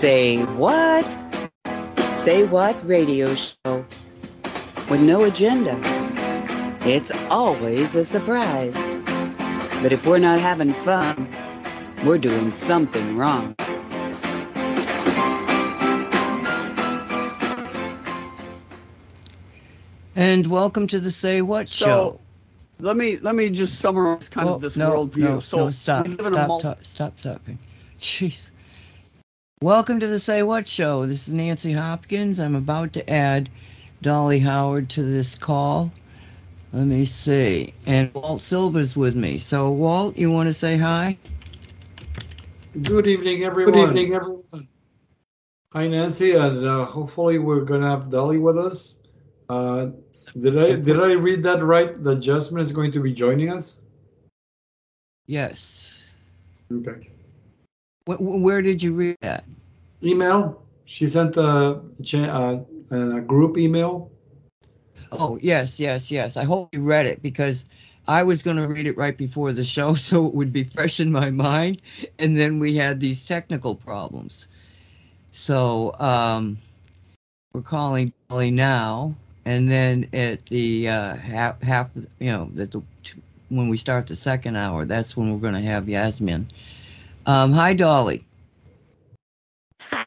Say what? Say what radio show with no agenda. It's always a surprise. But if we're not having fun, we're doing something wrong. And welcome to the Say What So, Show. let me let me just summarize kind Oh, of this no, worldview. no, so no, stop, we a stop, mul- ta- stop talking. Jeez. Welcome to the Say What Show. This is Nancy Hopkins. I'm about to add Dolly Howard to this call. Let me see. And Walt Silva's with me. So, Walt, you want to say hi? Good evening, everyone. Good evening, everyone. Hi, Nancy, and uh, hopefully we're gonna have Dolly with us. Uh, did I did I read that right? That Jasmine is going to be joining us. Yes. Okay. Wh- wh- where did you read that? Email. She sent a, uh, a group email. Oh, yes, yes, yes. I hope you read it because I was going to read it right before the show so it would be fresh in my mind. And then we had these technical problems. So um, we're calling Dolly now. And then at the uh, half, half, you know, at the, when we start the second hour, that's when we're going to have Yasmin. Um, hi, Dolly. Hi.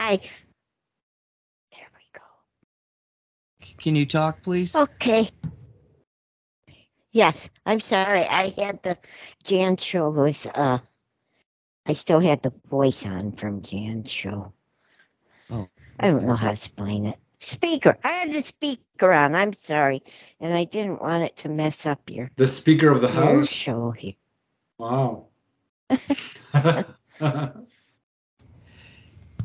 There we go. Can you talk, please? Okay. Yes, I'm sorry. I had the Jan show was uh I still had the voice on from Jan's show. Oh, I don't know how to explain it. Speaker. I had the speaker on. I'm sorry. And I didn't want it to mess up your, The Speaker of the House. show here. Wow.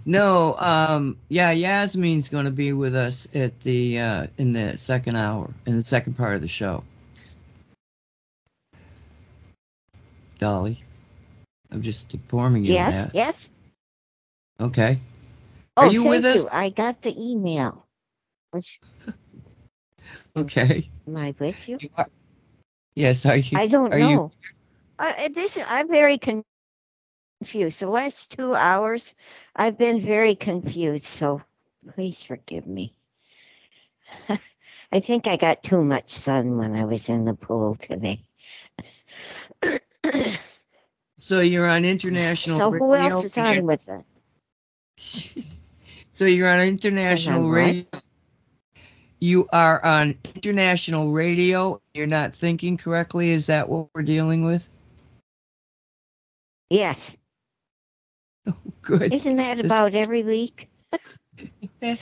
No, um, yeah, Yasmin's going to be with us at the uh, in the second hour, in the second part of the show. Dolly, I'm just informing you Yes, yes. Okay. Oh, Are you with thank us? I got the email. Was, Okay. am I with you? You are- Yes. Are you? I don't are you- know. I, this I'm very confused. The last two hours, I've been very confused. So please forgive me. I think I got too much sun when I was in the pool today. So you're on international. so who radio else is on with us? So you're on international on what? radio. You are on international radio. You're not thinking correctly. Is that what we're dealing with? Yes, Oh, Good. isn't that This- about every week? oh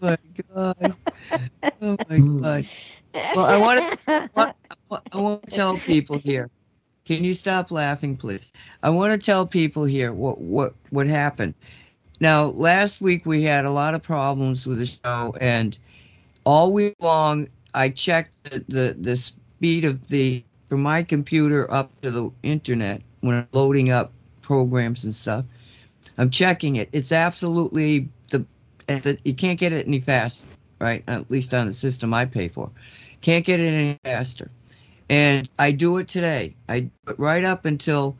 my god. Oh my hmm. god. Well, I wanna- I want to tell people here. Can you stop laughing, please? I want to tell people here what what what happened. Now, last week we had a lot of problems with the show, and all week long I checked the the, the speed of the from my computer up to the internet when I'm loading up programs and stuff. I'm checking it. It's absolutely the, the you can't get it any faster, right? At least on the system I pay for. Can't get it any faster. And I do it today. I right up until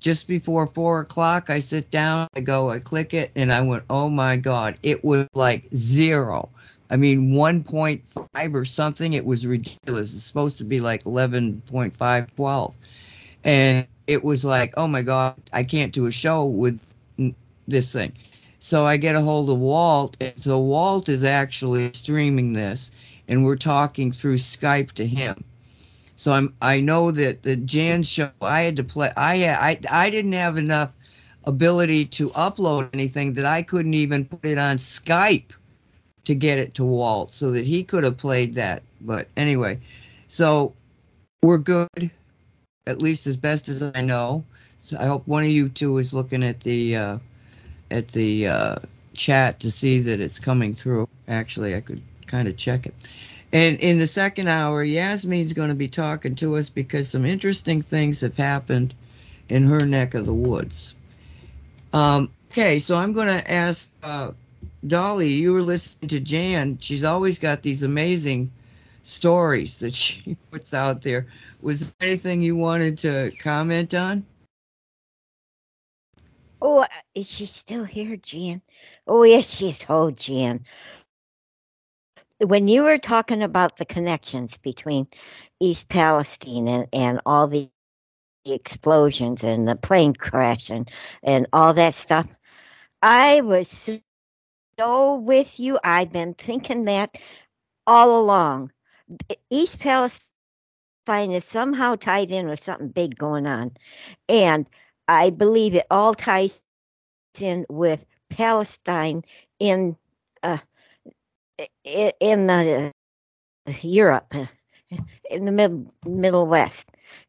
just before four o'clock. I sit down, I go, I click it, and I went, oh my God, it was like zero. I mean, 1.5 or something. It was ridiculous. It's supposed to be like 11.5, 12. And it was like, oh my God, I can't do a show with this thing. So I get a hold of Walt. And so Walt is actually streaming this, and we're talking through Skype to him. So I'm I know that the Jan show I had to play I I I didn't have enough ability to upload anything that I couldn't even put it on Skype to get it to Walt so that he could have played that. But anyway, so we're good, at least as best as I know. So I hope one of you two is looking at the uh, at the uh, chat to see that it's coming through. Actually, I could kind of check it. And in the second hour, Yasmin's going to be talking to us because some interesting things have happened in her neck of the woods. Um, okay, so I'm going to ask uh, Dolly. You were listening to Jan. She's always got these amazing stories that she puts out there. Was there anything you wanted to comment on? Oh, is she still here, Jan? Oh, yes, she is. Oh, Jan. When you were talking about the connections between East Palestine and, and all the explosions and the plane crash and, and all that stuff, I was so with you. I've been thinking that all along. East Palestine is somehow tied in with something big going on. And I believe it all ties in with Palestine in uh, in the uh, Europe, in the mid, Middle West,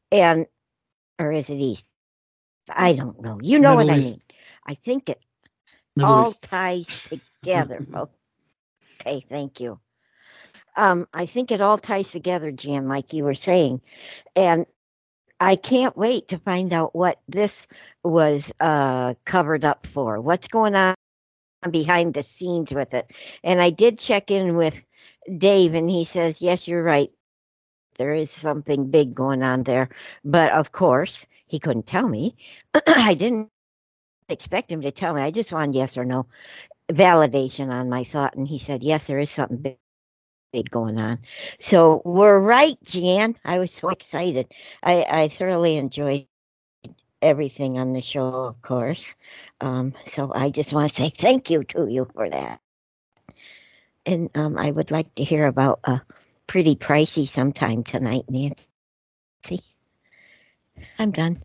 and or is it East? I don't know. You know Middle what East. I mean. I think it Middle all East. ties together. okay, thank you. Um, I think it all ties together, Jan, like you were saying, and I can't wait to find out what this was uh, covered up for. What's going on behind the scenes with it? And I did check in with Dave, and he says, Yes, you're right. There is something big going on there. But of course, he couldn't tell me. I didn't expect him to tell me. I just wanted yes or no validation on my thought. And he said, Yes, there is something big going on. So we're right, Jan. I was so excited. I, I thoroughly enjoyed everything on the show, of course. Um, so I just want to say thank you to you for that. And um, I would like to hear about a pretty pricey sometime tonight, Nancy. I'm done.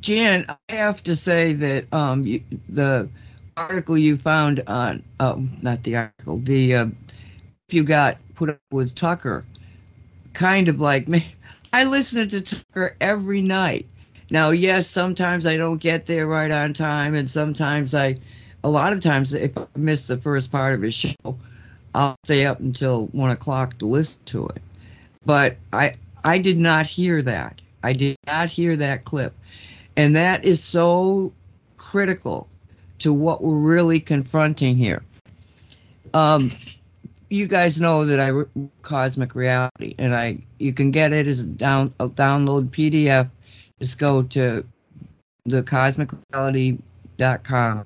Jan, I have to say that um, you, the article you found on, oh, not the article, the uh, you got put up with Tucker, kind of like me. I listen to Tucker every night. Now, yes, sometimes I don't get there right on time, and sometimes I, a lot of times, if I miss the first part of his show, I'll stay up until one o'clock to listen to it. But I, I did not hear that. I did not hear that clip, and that is so critical to what we're really confronting here. Um, you guys know that I re- Cosmic Reality, and I you can get it as a down a download PDF. Just go to the cosmicreality.com.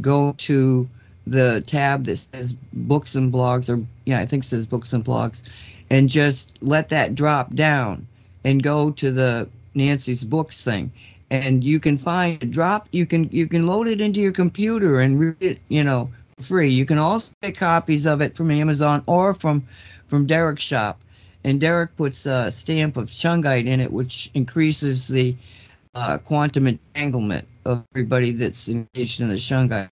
Go to the tab that says books and blogs, or yeah, I think it says books and blogs, and just let that drop down and go to the Nancy's books thing and you can find it drop you can you can load it into your computer and read it you know free. You can also get copies of it from amazon or from from derek's shop. And derek puts a stamp of shungite in it which increases the uh, quantum entanglement of everybody that's engaged in the shungite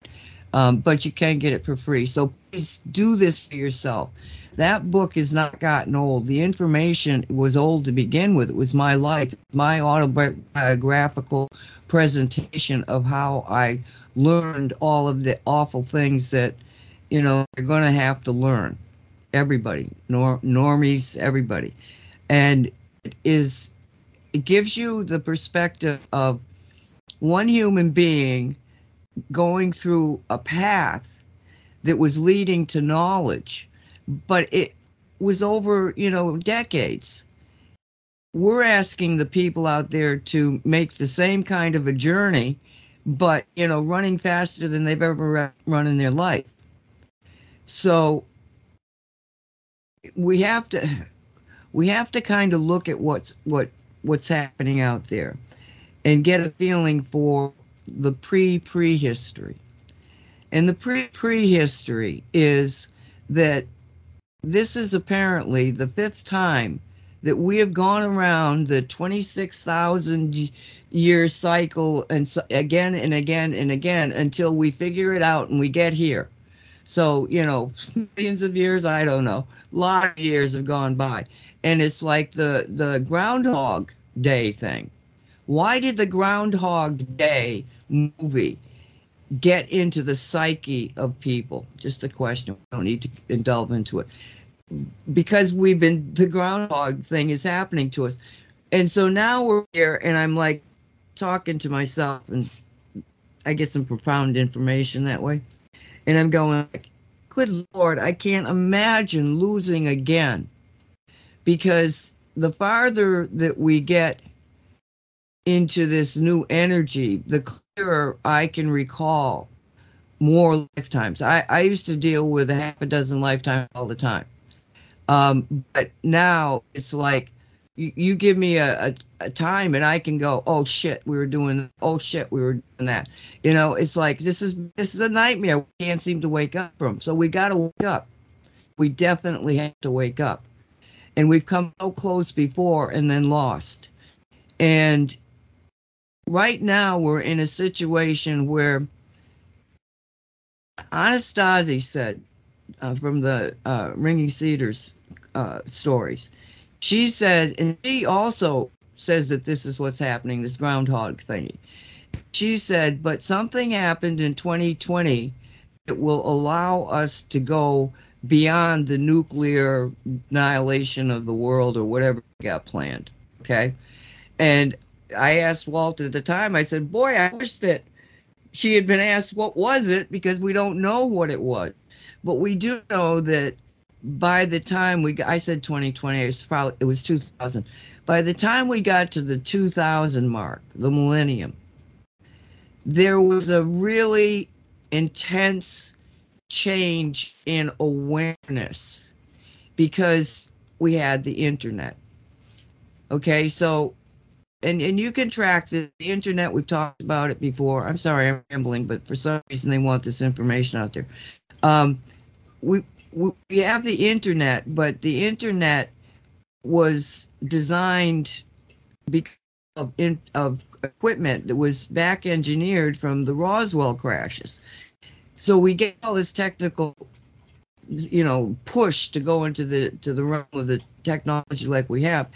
um, but you can get it for free so please do this for yourself that book has not gotten old. The information was old to begin with. It was my life, my autobiographical presentation of how I learned all of the awful things that, you know, you're going to have to learn. Everybody, nor, normies, everybody. And it is, it gives you the perspective of one human being going through a path that was leading to knowledge but it was over, you know, decades. We're asking the people out there to make the same kind of a journey, but, you know, running faster than they've ever run in their life. So we have to we have to kind of look at what's what what's happening out there and get a feeling for the pre prehistory. And the pre prehistory is that this is apparently the fifth time that we have gone around the 26,000 year cycle and so, again and again and again until we figure it out and we get here. So, you know, millions of years, I don't know. A lot of years have gone by. And it's like the the groundhog day thing. Why did the groundhog day movie get into the psyche of people? Just a question. We don't need to delve into it. Because we've been, the groundhog thing is happening to us. And so now we're here, and I'm like talking to myself, and I get some profound information that way. And I'm going, like, good Lord, I can't imagine losing again. Because the farther that we get into this new energy, the clearer I can recall more lifetimes. I, I used to deal with a half a dozen lifetimes all the time. Um, but now it's like you, you give me a, a, a, time and I can go, oh shit, we were doing, oh shit, we were doing that. You know, it's like this is this is a nightmare. We can't seem to wake up from. So we got to wake up. We definitely have to wake up. And we've come so close before and then lost. And right now we're in a situation where Anastasia said uh, from the uh, Ringing Cedars uh, stories, she said, and she also says that this is what's happening, this groundhog thingy. She said, but something happened in 2020 that will allow us to go beyond the nuclear annihilation of the world or whatever got planned. Okay. And I asked Walt at the time, I said, Boy, I wish that she had been asked what was it because we don't know what it was. But we do know that by the time we got, I said 2020, it's probably it was 2000. By the time we got to the 2000 mark, the millennium, there was a really intense change in awareness because we had the internet. Okay, so and and you can track the, the, internet. We've talked about it before. I'm sorry, I'm rambling, but for some reason they want this information out there. Um, we we have the internet, but the internet was designed because of in, of equipment that was back engineered from the Roswell crashes. So we get all this technical, you know, push to go into the to the realm of the technology like we have,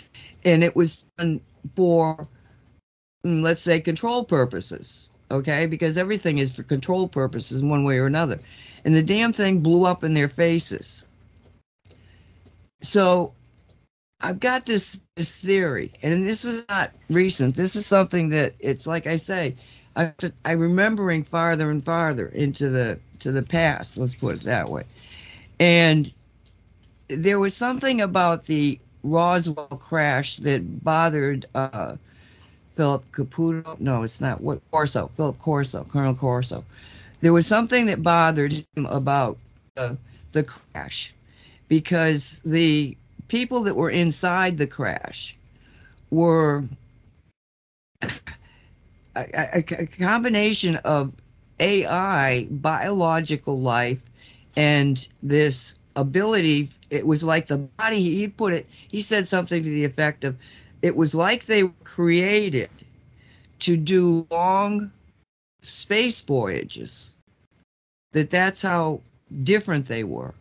and it was done for, mm, let's say, control purposes. Okay, because everything is for control purposes one way or another. And the damn thing blew up in their faces. So I've got this this theory, and this is not recent. This is something that it's like I say, I I remembering farther and farther into the to the past. Let's put it that way. And there was something about the Roswell crash that bothered uh, Philip Caputo. No, it's not. What Corso? Philip Corso, Colonel Corso. There was something that bothered him about uh, the crash because the people that were inside the crash were a, a, a combination of AI, biological life, and this ability it was like the body he put it he said something to the effect of it was like they were created to do long space voyages that that's how different they were.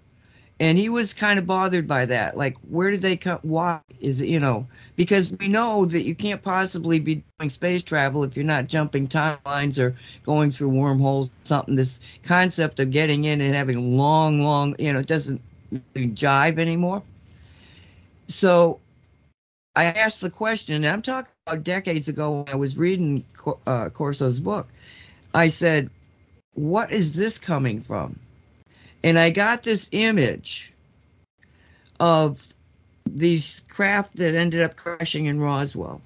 And he was kind of bothered by that like where did they come why is it you know because we know that you can't possibly be doing space travel if you're not jumping timelines or going through wormholes something this concept of getting in and having long long you know it doesn't jive anymore. So I asked the question, and I'm talking about decades ago when I was reading uh, Corso's book. I said, What is this coming from? And I got this image of these craft that ended up crashing in Roswell.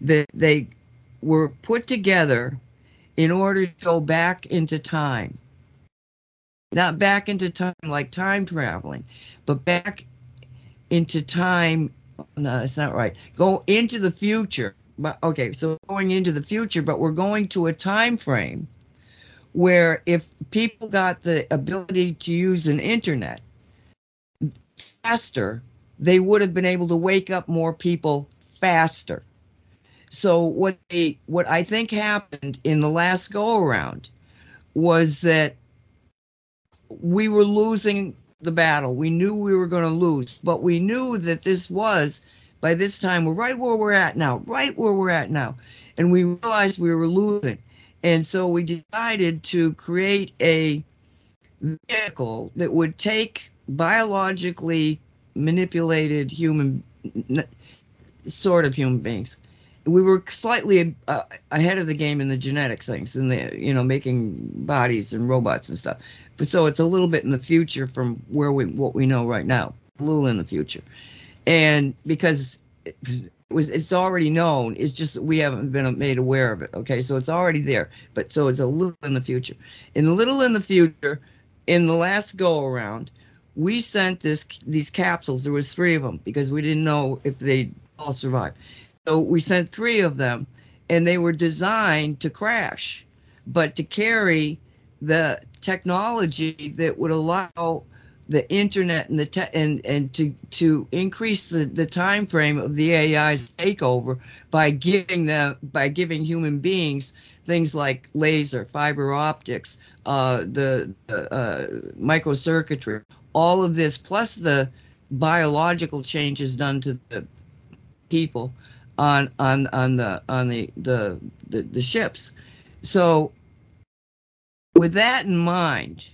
That they were put together in order to go back into time not back into time like time traveling, but back into time. No, that's not right. Go into the future. But okay, so going into the future, but we're going to a time frame where if people got the ability to use an internet faster, they would have been able to wake up more people faster. So what they what I think happened in the last go around was that we were losing the battle. We knew we were going to lose, but we knew that this was by this time we're right where we're at now, right where we're at now. And we realized we were losing. And so we decided to create a vehicle that would take biologically manipulated human sort of human beings we were slightly uh, ahead of the game in the genetics things and the you know making bodies and robots and stuff but so it's a little bit in the future from where we what we know right now a little in the future and because was it's already known. It's just that we haven't been made aware of it. Okay, so it's already there, but so it's a little in the future. In a little in the future, in the last go around, we sent this these capsules. There was three of them because we didn't know if they all survive. So we sent three of them, and they were designed to crash, but to carry the technology that would allow the internet and the te- and and to to increase the the time frame of the AI's takeover by giving them by giving human beings things like laser, fiber optics, uh, the uh, microcircuitry, all of this plus the biological changes done to the people on on on the on the the, the, the ships. So with that in mind,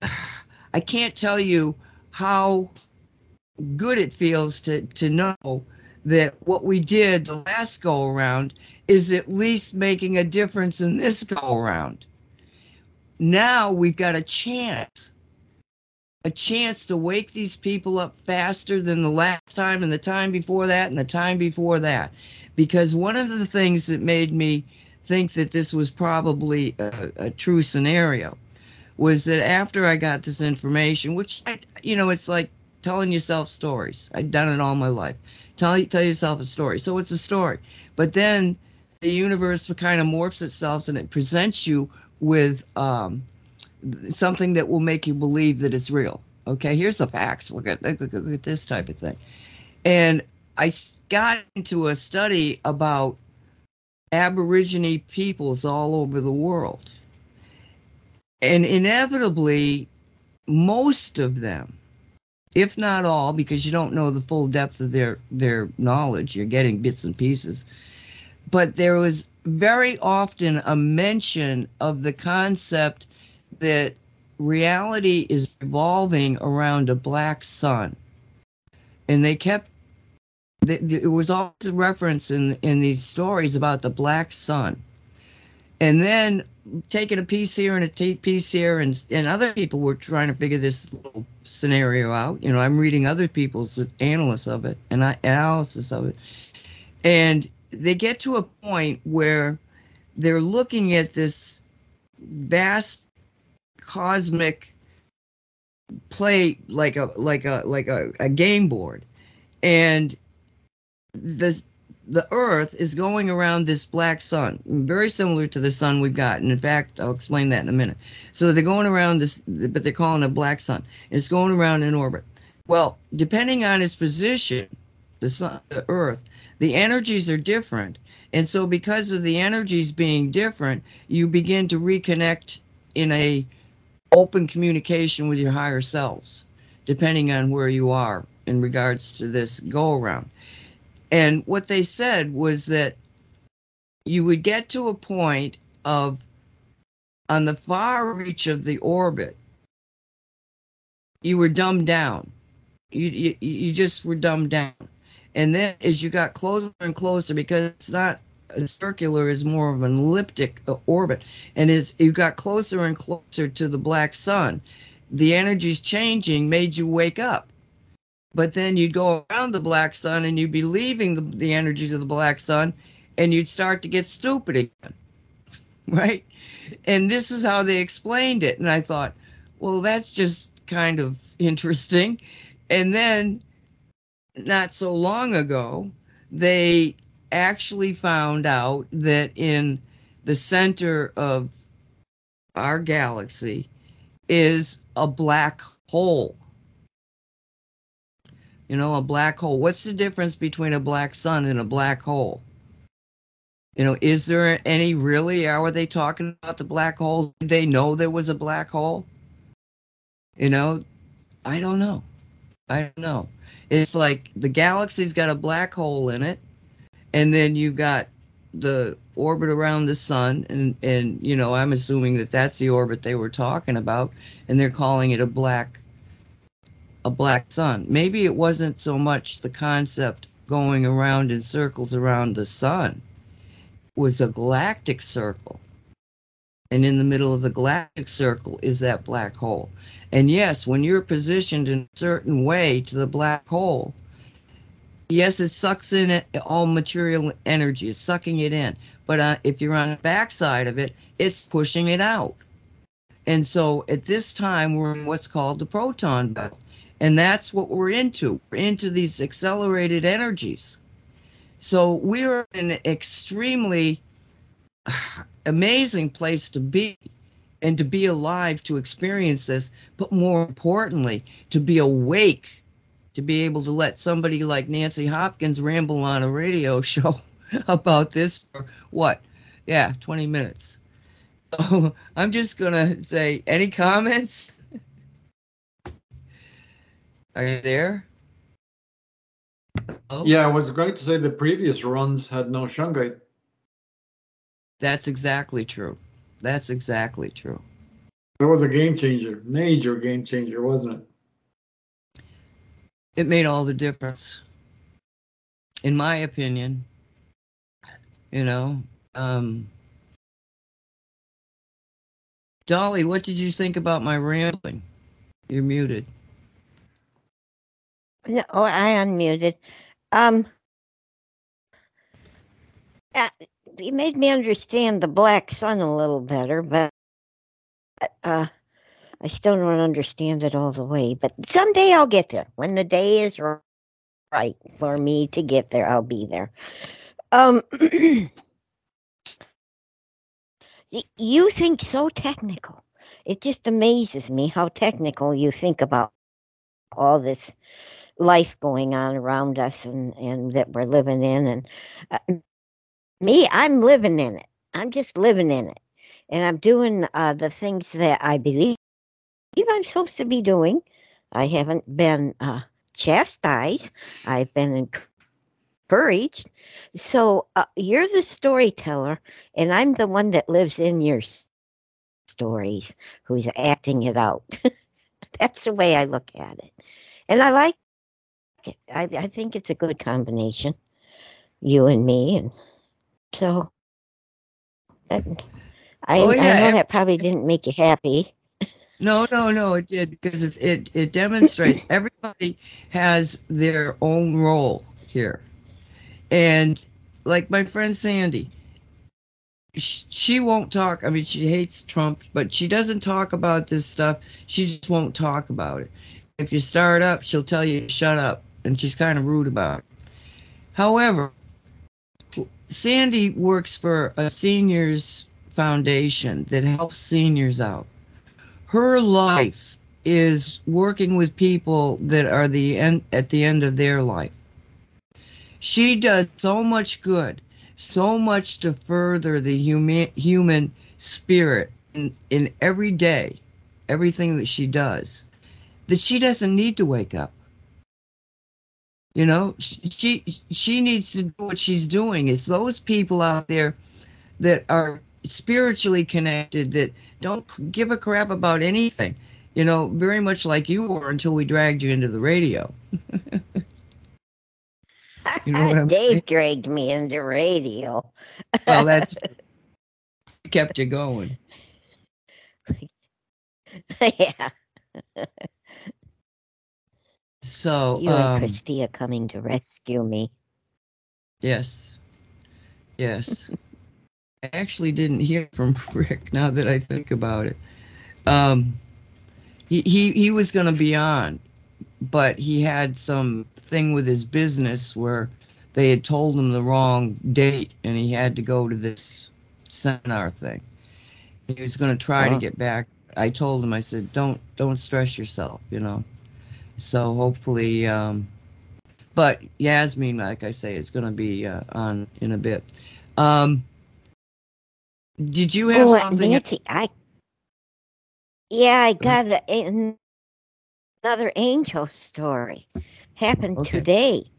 I can't tell you how good it feels to to know that what we did the last go around is at least making a difference in this go around. Now we've got a chance a chance to wake these people up faster than the last time and the time before that and the time before that. Because one of the things that made me think that this was probably a, a true scenario was that after I got this information, which, I, you know, it's like telling yourself stories. I've done it all my life. Tell, tell yourself a story. So it's a story. But then the universe kind of morphs itself and it presents you with um, something that will make you believe that it's real. Okay, here's the facts. Look at, look, look, look at this type of thing. And I got into a study about Aborigine peoples all over the world. And inevitably, most of them, if not all, because you don't know the full depth of their, their knowledge, you're getting bits and pieces, but there was very often a mention of the concept that reality is revolving around a black sun. And they kept, it was always a reference in, in these stories about the black sun. And then taking a piece here and a piece here, and, and other people were trying to figure this little scenario out. You know, I'm reading other people's analysis of it and I, analysis of it. And they get to a point where they're looking at this vast cosmic play like a like a like a, a game board. And the the earth is going around this black sun very similar to the sun we've got. And in fact i'll explain that in a minute. So they're going around this but they're calling it a black sun. It's going around in orbit. Well depending on its position the sun the earth the energies are different. And so because of the energies being different you begin to reconnect in a open communication with your higher selves, depending on where you are in regards to this go around. And what they said was that you would get to a point of on the far reach of the orbit, you were dumbed down. You, you, you just were dumbed down. And then as you got closer and closer, because it's not circular is more of an elliptic uh, orbit and as you got closer and closer to the black sun the energies changing made you wake up. But then you'd go around the black sun and you'd be leaving the, the energies of the black sun and you'd start to get stupid again right? And this is how they explained it and i thought well that's just kind of interesting. And then not so long ago they actually found out that in the center of our galaxy is a black hole. You know, a black hole. What's the difference between a black sun and a black hole? You know, is there any really? Are they talking about the black hole? Did they know there was a black hole? You know, I don't know. I don't know. It's like the galaxy's got a black hole in it and then you've got the orbit around the sun and and you know i'm assuming that that's the orbit they were talking about and they're calling it a black a black sun. Maybe it wasn't so much the concept going around in circles around the sun. It was a galactic circle. And in the middle of the galactic circle is that black hole. And yes when you're positioned in a certain way to the black hole yes, it sucks in all material energy. It's sucking it in. But uh, if you're on the backside of it, it's pushing it out. And so at this time, we're in what's called the photon belt. And that's what we're into. We're into these accelerated energies. So we're in an extremely amazing place to be and to be alive to experience this, but more importantly, to be awake, to be able to let somebody like Nancy Hopkins ramble on a radio show about this for what? Yeah, 20 minutes. So I'm just going to say, any comments? Are you there? Hello? Yeah, I was going to say the previous runs had no shungite. That's exactly true. That's exactly true. It was a game changer, major game changer, wasn't it? It made all the difference, in my opinion. You know, um, Dolly, what did you think about my rambling? You're muted. No, oh, I unmuted. Um, uh, you made me understand the black sun a little better, but uh, I still don't understand it all the way. But someday I'll get there. When the day is right for me to get there, I'll be there. Um, you think so technical. It just amazes me how technical you think about all this life going on around us and, and that we're living in. And uh, me, I'm living in it. I'm just living in it. And I'm doing uh, the things that I believe I'm supposed to be doing. I haven't been uh, chastised. I've been encouraged. So uh, you're the storyteller, and I'm the one that lives in your stories, who's acting it out. That's the way I look at it. And I like it. I, I think it's a good combination, you and me. And so that, I, oh, yeah. I know that probably didn't make you happy. No, no, no, it did because it it, it demonstrates everybody has their own role here, and like my friend Sandy, she won't talk. I mean, she hates Trump, but she doesn't talk about this stuff. She just won't talk about it. If you start up, she'll tell you shut up, and she's kind of rude about it. However, Sandy works for a seniors foundation that helps seniors out. Her life is working with people that are the end at the end of their life. She does so much good, so much to further the human human spirit in, in every day, everything that she does, that she doesn't need to wake up. You know, she she needs to do what she's doing. It's those people out there that are spiritually connected that don't give a crap about anything. You know, very much like you were until we dragged you into the radio. you know Dave saying? dragged me into radio. well, that's kept you going. yeah. So you um, and Christia coming to rescue me. Yes. Yes. I actually didn't hear from Rick now that I think about it. Um, he, he, he was going to be on, but he had some thing with his business where they had told him the wrong date and he had to go to this seminar thing. He was going to try to get back. I told him, I said, don't, don't stress yourself, you know. So hopefully, um, but Yasmin, like I say, is going to be uh, on in a bit. Um, did you have oh, something? Nancy, I yeah, I got a, another angel story. Happened okay. today.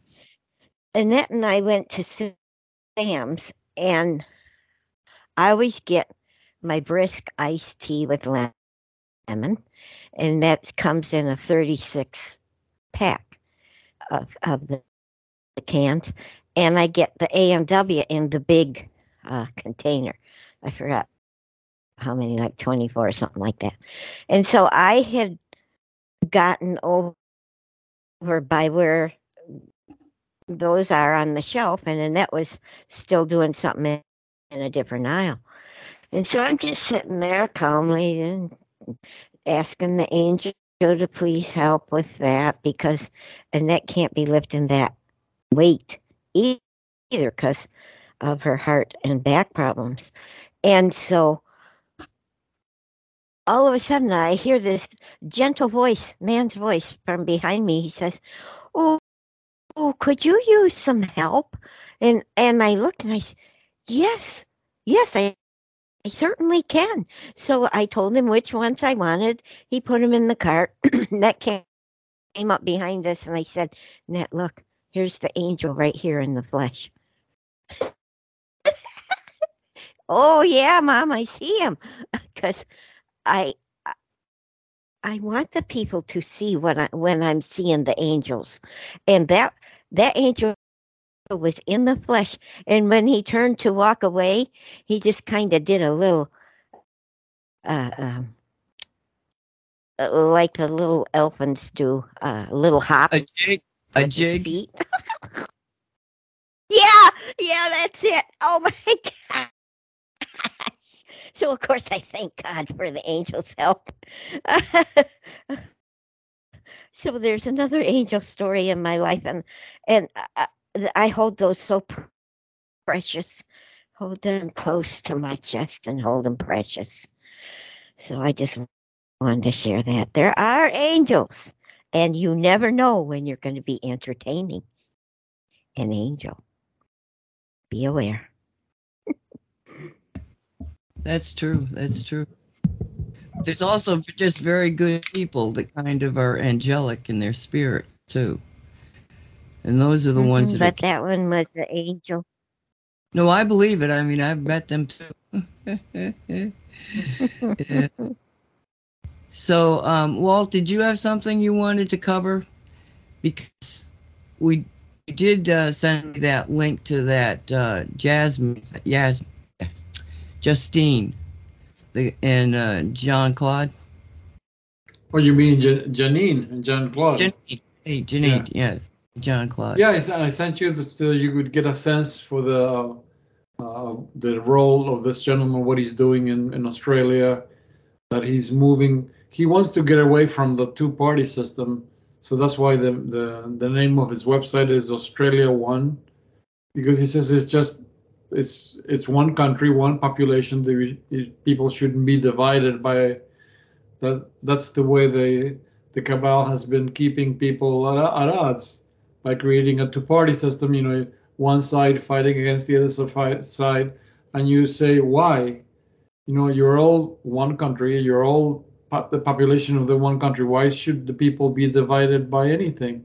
Annette and I went to Sam's, and I always get my brisk iced tea with lemon and that comes in a 36 pack of, of the, the cans. And I get the A and W in the big uh, container. I forgot how many, like 24 or something like that. And so I had gotten over by where those are on the shelf, and Annette was still doing something in, a different aisle. And so I'm just sitting there calmly and asking the angel to please help with that because Annette can't be lifting that weight either because of her heart and back problems. And so all of a sudden I hear this gentle voice, man's voice from behind me. He says, Oh, oh could you use some help? And and I looked and I said, Yes, yes, I I certainly can. So I told him which ones I wanted. He put them in the cart. that came, came up behind us, and I said, Net, look, here's the angel right here in the flesh. Oh, yeah, Mom, I see him. Because I. I want the people to see when I when I'm seeing the angels, and that that angel was in the flesh. And when he turned to walk away, he just kind of did a little, uh, um, uh, like a little elephants do, uh, a little hop. A jig. A jig. yeah, yeah, that's it. Oh my gosh. So of course I thank God for the angel's help. so there's another angel story in my life, and and uh, I hold those so precious. Hold them close to my chest and hold them precious. So I just wanted to share that. There are angels, and you never know when you're going to be entertaining an angel. Be aware. That's true. That's true. There's also just very good people that kind of are angelic in their spirits, too. And those are the ones that. But that one was the angel. No, I believe it. I mean, I've met them too. yeah. So, um, Walt, did you have something you wanted to cover? Because we did uh, send me that link to that uh, Jasmine, Yas, Justine, the, and uh, Jean-Claude. Oh, you mean Janine and Jean-Claude? Janine, hey, Janine, yeah. yeah. John Clark. Yeah, I sent you the, so you could get a sense for the uh, the role of this gentleman, what he's doing in, in Australia, that he's moving. He wants to get away from the two party system, so that's why the, the the name of his website is Australia One, because he says it's just it's it's one country, one population. The people shouldn't be divided by that. That's the way the the cabal has been keeping people at, at odds by creating a two-party system. You know, one side fighting against the other side, and you say why? You know, you're all one country. You're all the population of the one country. Why should the people be divided by anything?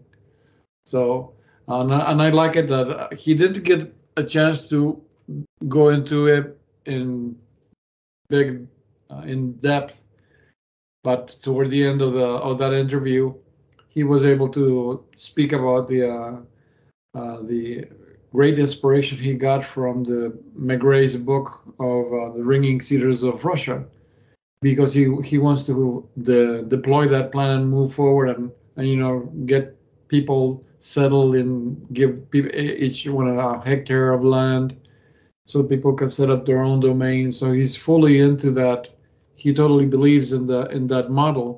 So, and and I like it that he didn't get a chance to go into it in big, uh, in depth, but toward the end of the of that interview, he was able to speak about the uh, uh, the great inspiration he got from the Megre's book of uh, the Ringing Cedars of Russia, because he he wants to de- deploy that plan and move forward and, and you know get people settled and give people, each one a hectare of land so people can set up their own domain. So he's fully into that. He totally believes in the in that model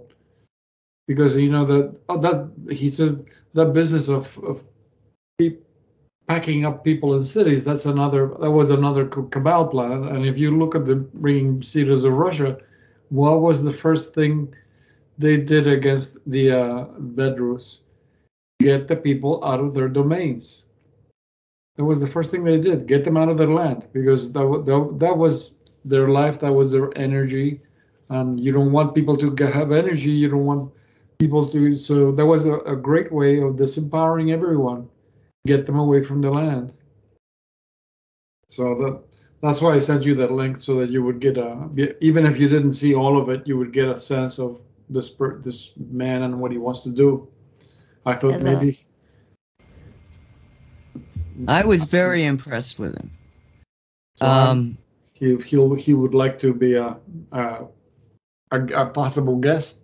because you know that oh, that he says that business of of packing up people in cities that's another that was another cabal plan and if you look at the ringing cedars of russia what was the first thing they did against the uh, Vedrus? Get the people out of their domains. That was the first thing they did. Get them out of their land because that, that, that was their life. That was their energy. And you don't want people to have energy. You don't want people to. So that was a, a great way of disempowering everyone, get them away from the land. So that that's why I sent you that link so that you would get a even if you didn't see all of it, you would get a sense of this this man and what he wants to do. I thought Hello. maybe. I was very impressed with him. So um, he he he would like to be a a, a, a possible guest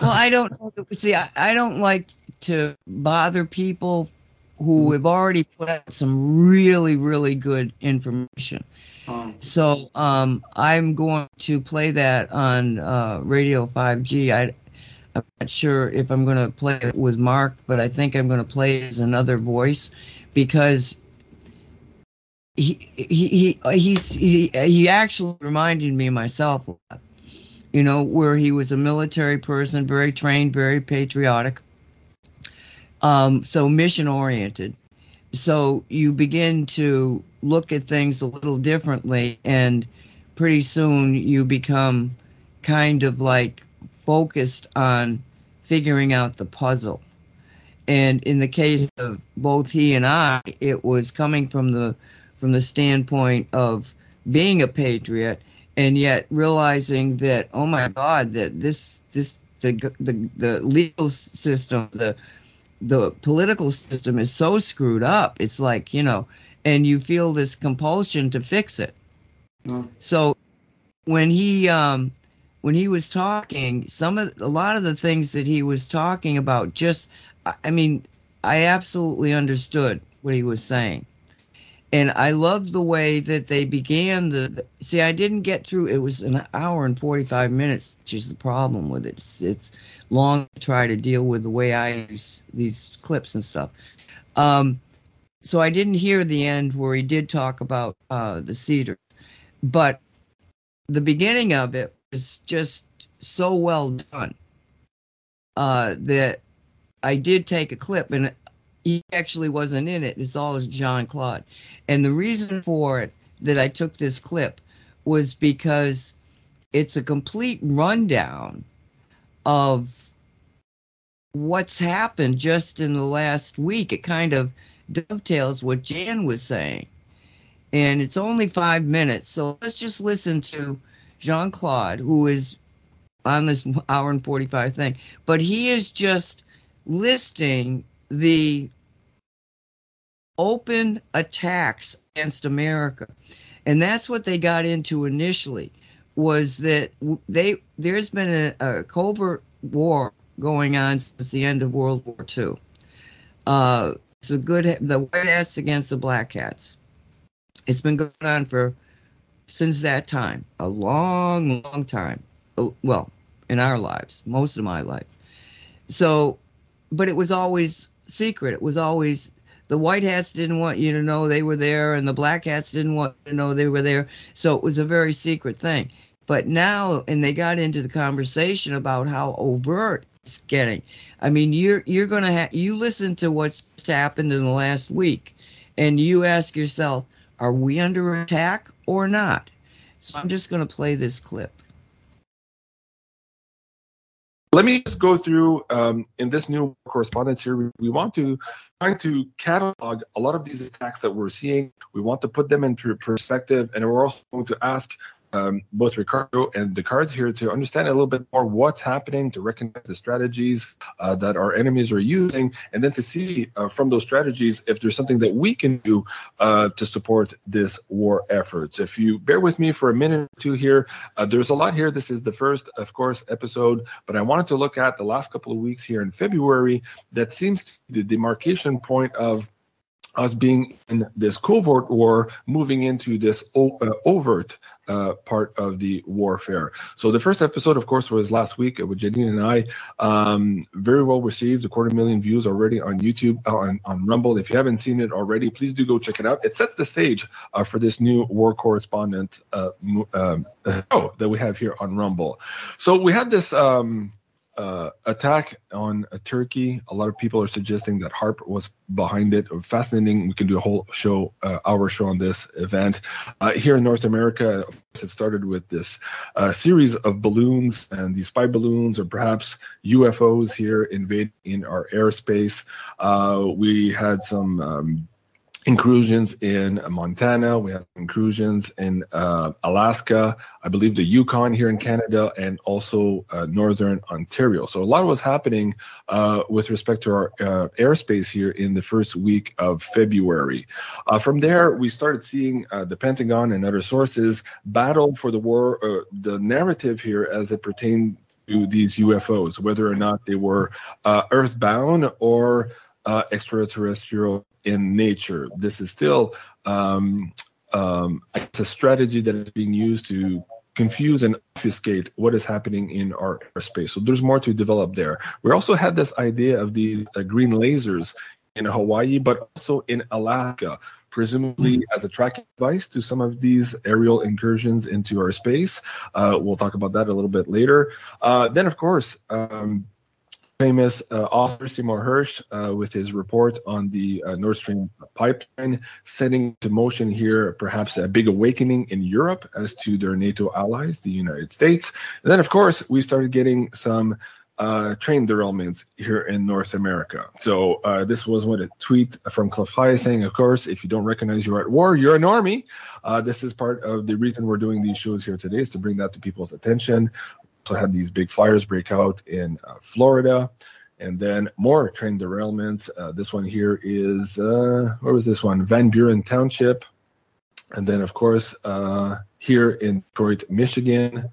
well, I don't see. I, I don't like to bother people who have already put out some really, really good information. Oh. So um, I'm going to play that on uh, Radio 5G. I, I'm not sure if I'm going to play it with Mark, but I think I'm going to play it as another voice because he he he he's, he he actually reminded me myself. You know, where he was a military person, very trained, very patriotic. Um, so mission oriented. So you begin to look at things a little differently, and pretty soon you become kind of like focused on figuring out the puzzle. And in the case of both he and I, it was coming from the from the standpoint of being a patriot and yet realizing that oh my god that this this the the, the legal system the the political system is so screwed up it's like you know and you feel this compulsion to fix it Mm. so when he um when he was talking some of a lot of the things that he was talking about just I- mean i absolutely understood what he was saying and I love the way that they began the. See, I didn't get through. It was an hour and forty-five minutes, which is the problem with it. It's, it's long to try to deal with the way I use these clips and stuff. Um, so I didn't hear the end where he did talk about uh, the cedar, but the beginning of it was just so well done uh, that I did take a clip and he actually wasn't in it. It's all Jean Claude. And the reason for it that I took this clip was because it's a complete rundown of what's happened just in the last week. It kind of dovetails what Jan was saying. And it's only five minutes. So let's just listen to Jean Claude, who is on this hour and 45 thing. But he is just listing the open attacks against America. And that's what they got into initially was that they there's been a, a covert war going on since the end of World War II. Uh, it's a good the white hats against the black hats. It's been going on for since that time, a long, long time. Well, in our lives, most of my life. So, but it was always secret. It was always the white hats didn't want you to know they were there, and the black hats didn't want to know they were there. So it was a very secret thing. But now, and they got into the conversation about how overt it's getting. I mean, you're you're gonna have you listen to what's happened in the last week, and you ask yourself, are we under attack or not? So I'm just gonna play this clip. Let me just go through um, in this new correspondence here. We, we want to try to catalog a lot of these attacks that we're seeing. We want to put them into perspective, and we're also going to ask um, both Ricardo and the cards here to understand a little bit more what's happening, to recognize the strategies uh, that our enemies are using, and then to see uh, from those strategies if there's something that we can do uh, to support this war efforts. If you bear with me for a minute or two here, uh, there's a lot here. This is the first, of course, episode, but I wanted to look at the last couple of weeks here in February that seems to be the demarcation point of us being in this covert war, moving into this o- uh, overt uh, part of the warfare. So the first episode, of course, was last week with Janine and I. Um, very well received, a quarter million views already on YouTube, uh, on, on Rumble. If you haven't seen it already, please do go check it out. It sets the stage uh, for this new war correspondent uh, um, show that we have here on Rumble. So we had this. Um, uh, attack on Turkey. A lot of people are suggesting that HAARP was behind it. Fascinating. We can do a whole show, uh, our show on this event. Uh, here in North America, it started with this uh, series of balloons and these spy balloons, or perhaps UFOs here invading in our airspace. Uh, we had some. Um, incursions in Montana. We have incursions in uh, Alaska, I believe the Yukon here in Canada, and also uh, northern Ontario. So a lot was happening uh, with respect to our uh, airspace here in the first week of February. Uh, from there, we started seeing uh, the Pentagon and other sources battle for the war, the narrative here as it pertained to these UFOs, whether or not they were earthbound or uh, extraterrestrial in nature. This is still um, um, it's a strategy that is being used to confuse and obfuscate what is happening in our airspace. So there's more to develop there. We also had this idea of these uh, green lasers in Hawaii, but also in Alaska, presumably as a tracking device to some of these aerial incursions into our space. Uh, we'll talk about that a little bit later. Uh, then, of course, um, famous uh, author Seymour Hersh uh, with his report on the uh, Nord Stream pipeline, setting into motion here perhaps a big awakening in Europe as to their NATO allies, the United States. And then, of course, we started getting some uh, train derailments here in North America. So uh, this was what a tweet from Cliff High saying, of course, if you don't recognize you're at war, you're an army. Uh, this is part of the reason we're doing these shows here today is to bring that to people's attention. Also had these big fires break out in uh, Florida. And then more train derailments. Uh, this one here is, uh, where was this one? Van Buren Township. And then, of course, here in Detroit, Michigan.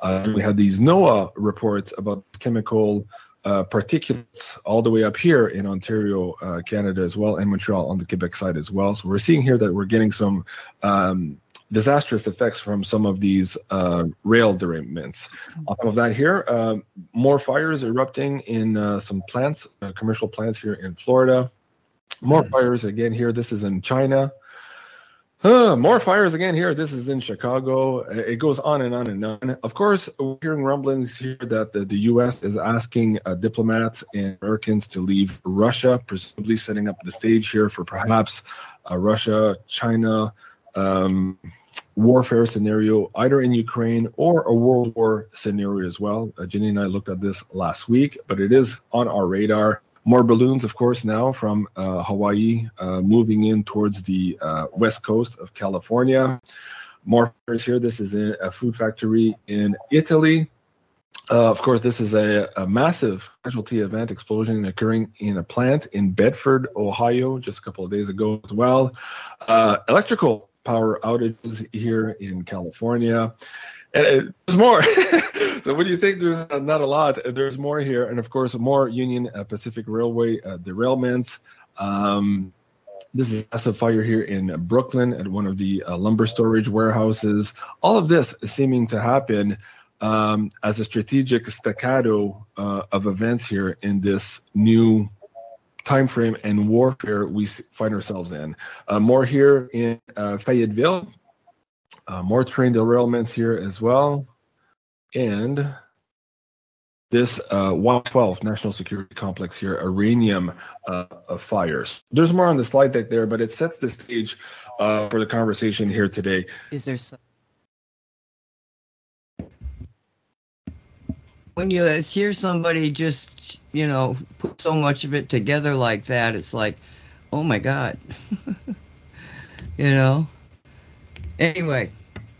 Uh, we had these NOAA reports about chemical uh, particulates all the way up here in Ontario, uh, Canada as well, and Montreal on the Quebec side as well. So we're seeing here that we're getting some um, disastrous effects from some of these uh, rail derailments. On top of that, here, uh, more fires erupting in uh, some plants, uh, commercial plants here in Florida. More hmm. fires again here. This is in China. Uh, more fires again here. This is in Chicago. It goes on and on and on. Of course, we're hearing rumblings here that the, the U.S. is asking uh, diplomats and Americans to leave Russia, presumably setting up the stage here for perhaps a Russia China um, warfare scenario, either in Ukraine or a world war scenario as well. Uh, Jenny and I looked at this last week, but it is on our radar. More balloons, of course, now from uh, Hawaii uh, moving in towards the uh, west coast of California. More fires here. This is a food factory in Italy. Uh, of course, this is a, a, massive casualty event explosion occurring in a plant in Bedford, Ohio, just a couple of days ago as well. Uh, electrical power outages here in California. And there's more. so when you think there's not a lot, there's more here, and of course more Union uh, Pacific Railway uh, derailments. Um, this is a fire here in Brooklyn at one of the uh, lumber storage warehouses. All of this is seeming to happen um, as a strategic staccato uh, of events here in this new time frame and warfare we find ourselves in. Uh, more here in uh, Fayetteville, uh, more train derailments here as well. And this uh, Y-12 National Security Complex here, uranium uh, fires. There's more on the slide deck there, but it sets the stage uh, for the conversation here today. Is there some... when you hear somebody just you know put so much of it together like that, it's like, oh my god, you know. Anyway.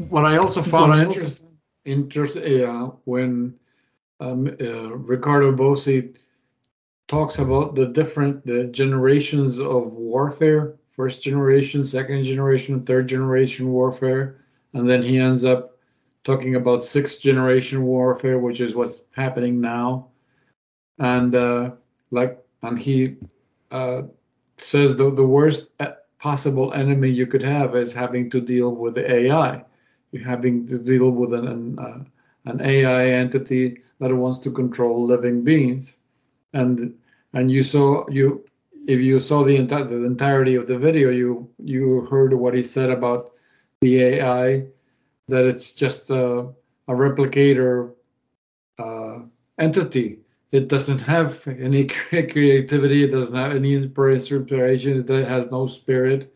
What I also found interesting, interesting uh, when um, uh, Ricardo Bosi talks about the different the generations of warfare first generation second generation third generation warfare and then he ends up talking about sixth generation warfare which is what's happening now and uh, like and he uh, says the, the worst possible enemy you could have is having to deal with the AI. You're having to deal with an an, uh, an AI entity that wants to control living beings, and and you saw you if you saw the entire the entirety of the video, you you heard what he said about the AI, that it's just a, a replicator uh, entity it doesn't have any creativity. It doesn't have any inspiration. It has no spirit.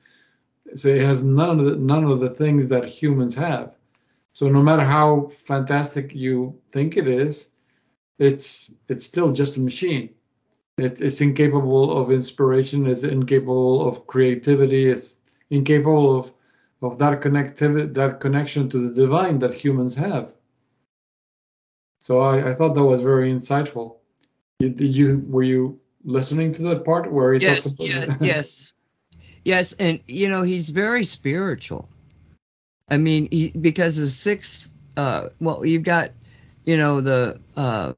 So it has none of the, none of the things that humans have. So no matter how fantastic you think it is, it's it's still just a machine. It, it's incapable of inspiration. It's incapable of creativity. It's incapable of of that connectivity, that connection to the divine that humans have. So I, I thought that was very insightful. Did you were you listening to that part where he yes, yeah, yes, yes, and you know he's very spiritual. I mean, he, because the sixth, uh, well, you've got, you know, the uh,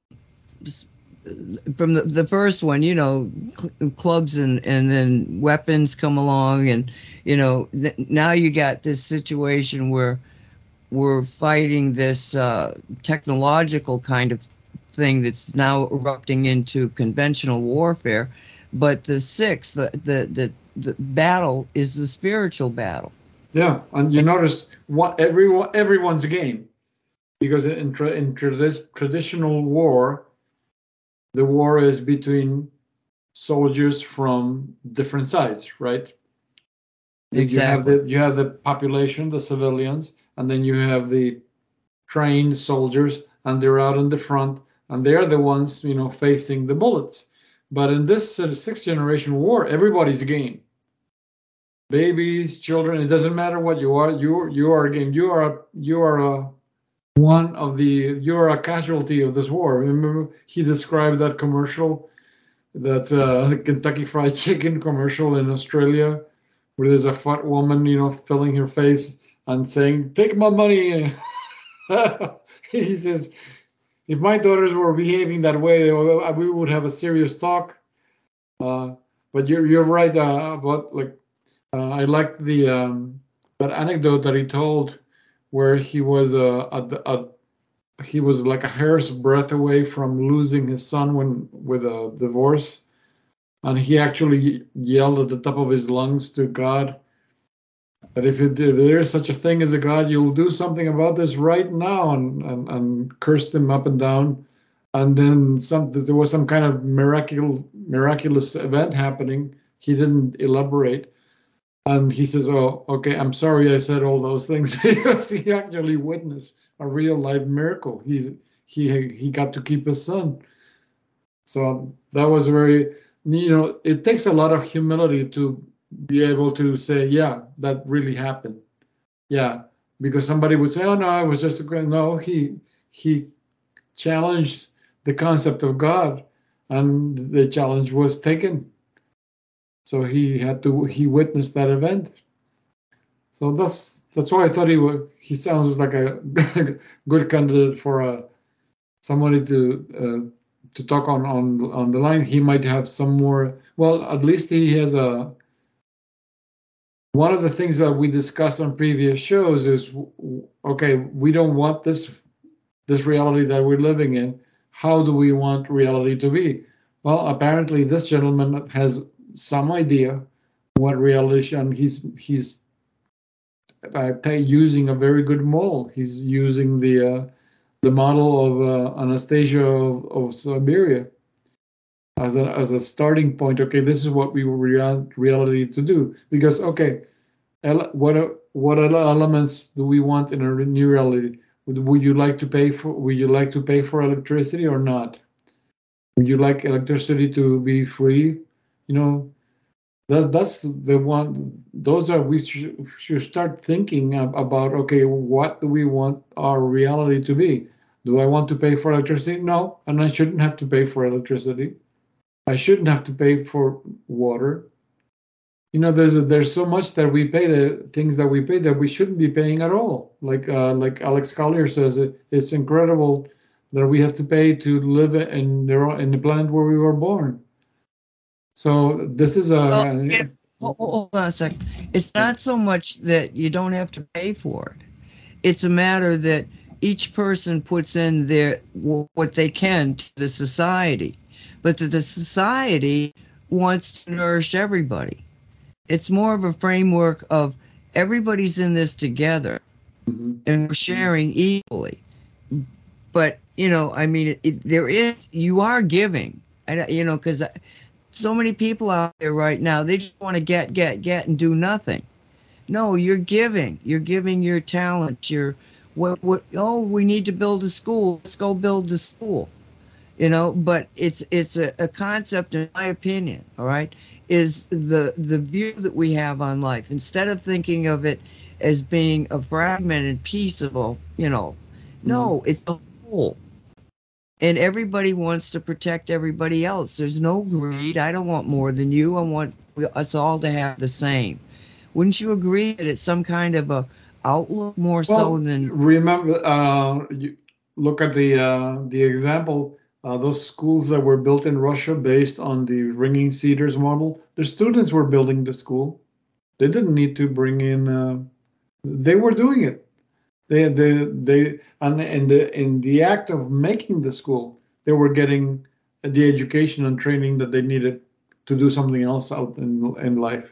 from the, the first one, you know, cl- clubs and, and then weapons come along, and you know, th- now you got this situation where we're fighting this uh, technological kind of thing that's now erupting into conventional warfare. But the sixth, the the the, the battle is the spiritual battle. Yeah, and you notice what everyone everyone's game, because in tra- in tradi- traditional war, the war is between soldiers from different sides, right? Exactly. You have the you have the population, the civilians, and then you have the trained soldiers, and they're out in the front, and they're the ones you know facing the bullets. But in this uh, sixth generation war, everybody's game. Babies, children, it doesn't matter what you are. You you are a game. You are you are a one of the you are a casualty of this war. Remember, he described that commercial, that uh, Kentucky Fried Chicken commercial in Australia, where there's a fat woman, you know, filling her face and saying, "Take my money." he says, "If my daughters were behaving that way, we would have a serious talk." Uh, but you're you're right uh, about like uh, I like the um, that anecdote that he told where he was a, a, a, he was like a hair's breadth away from losing his son when with a divorce. And he actually yelled at the top of his lungs to god that if, it, if there is such a thing as a god you'll do something about this right now and, and, and cursed him up and down. And then some there was some kind of miraculous miraculous event happening. He didn't elaborate and he says, "Oh, okay, I'm sorry I said all those things because he actually witnessed a real life miracle. He's he he got to keep his son. So that was very, you know, it takes a lot of humility to be able to say, yeah, that really happened. Yeah, because somebody would say, oh no, I was just a grand. No, he he challenged the concept of God, and the challenge was taken so he had to he witnessed that event. So that's that's why I thought he would. He sounds like a good candidate for a uh, somebody to uh, to talk on on on the line. He might have some more. Well, at least he has a. One of the things that we discussed on previous shows is okay. We don't want this this reality that we're living in. How do we want reality to be? Well, apparently, this gentleman has some idea what reality and he's he's uh, using a very good model he's using the uh, the model of uh, anastasia of, of siberia as a, as a starting point. Okay this is what we want reality to do. Because okay what what elements do we want in a new reality? Would, would you like to pay for would you like to pay for electricity or not? Would you like electricity to be free you know that that's the one those are we should, should start thinking about okay what do we want our reality to be? Do i want to pay for electricity? No and i shouldn't have to pay for electricity. I shouldn't have to pay for water. You know there's a, there's so much that we pay the things that we pay that we shouldn't be paying at all. Like uh, like alex collier says it, it's incredible that we have to pay to live in the in the planet where we were born so this is a. Well, hold on a second. It's not so much that you don't have to pay for it. It's a matter that each person puts in their what they can to the society, but that the society wants to nourish everybody. It's more of a framework of everybody's in this together, mm-hmm. and we're sharing equally. But you know, I mean, it, it, there is you are giving, and you know, because so many people out there right now, they just want to get, get, get and do nothing. No, you're giving. You're giving your talent. Your what what oh, we need to build a school. Let's go build a school. You know, but it's it's a, a concept, in my opinion, all right, is the the view that we have on life. Instead of thinking of it as being a fragmented piece of a, you know, no, mm-hmm. it's a whole and everybody wants to protect everybody else. There's no greed. I don't want more than you. I want us all to have the same. Wouldn't you agree that it's some kind of a outlook more well, so than remember? Uh, you look at the uh, the example uh, those schools that were built in Russia based on the ringing cedars model, the students were building the school. They didn't need to bring in. Uh, they were doing it. They they they and in the in the act of making the school, they were getting the education and training that they needed to do something else out in in life.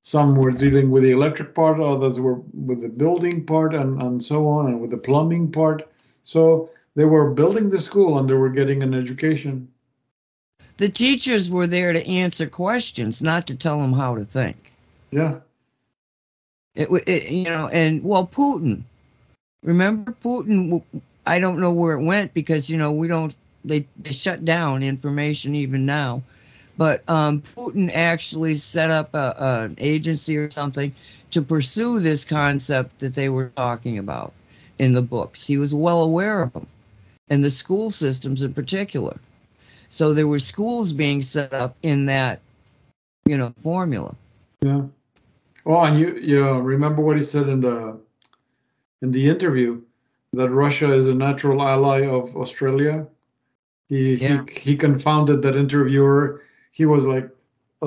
Some were dealing with the electric part, others were with the building part, and and so on, and with the plumbing part. So they were building the school and they were getting an education. The teachers were there to answer questions, not to tell them how to think. Yeah. It, it you know, and well, Putin. Remember Putin? I don't know where it went because you know we don't. They they shut down information even now, but um, Putin actually set up a, a, an agency or something to pursue this concept that they were talking about in the books. He was well aware of them, and the school systems in particular. So there were schools being set up in that, you know, formula. Yeah. Oh, and you you remember what he said in the in the interview that Russia is a natural ally of Australia. He yeah. he he confounded that interviewer. He was like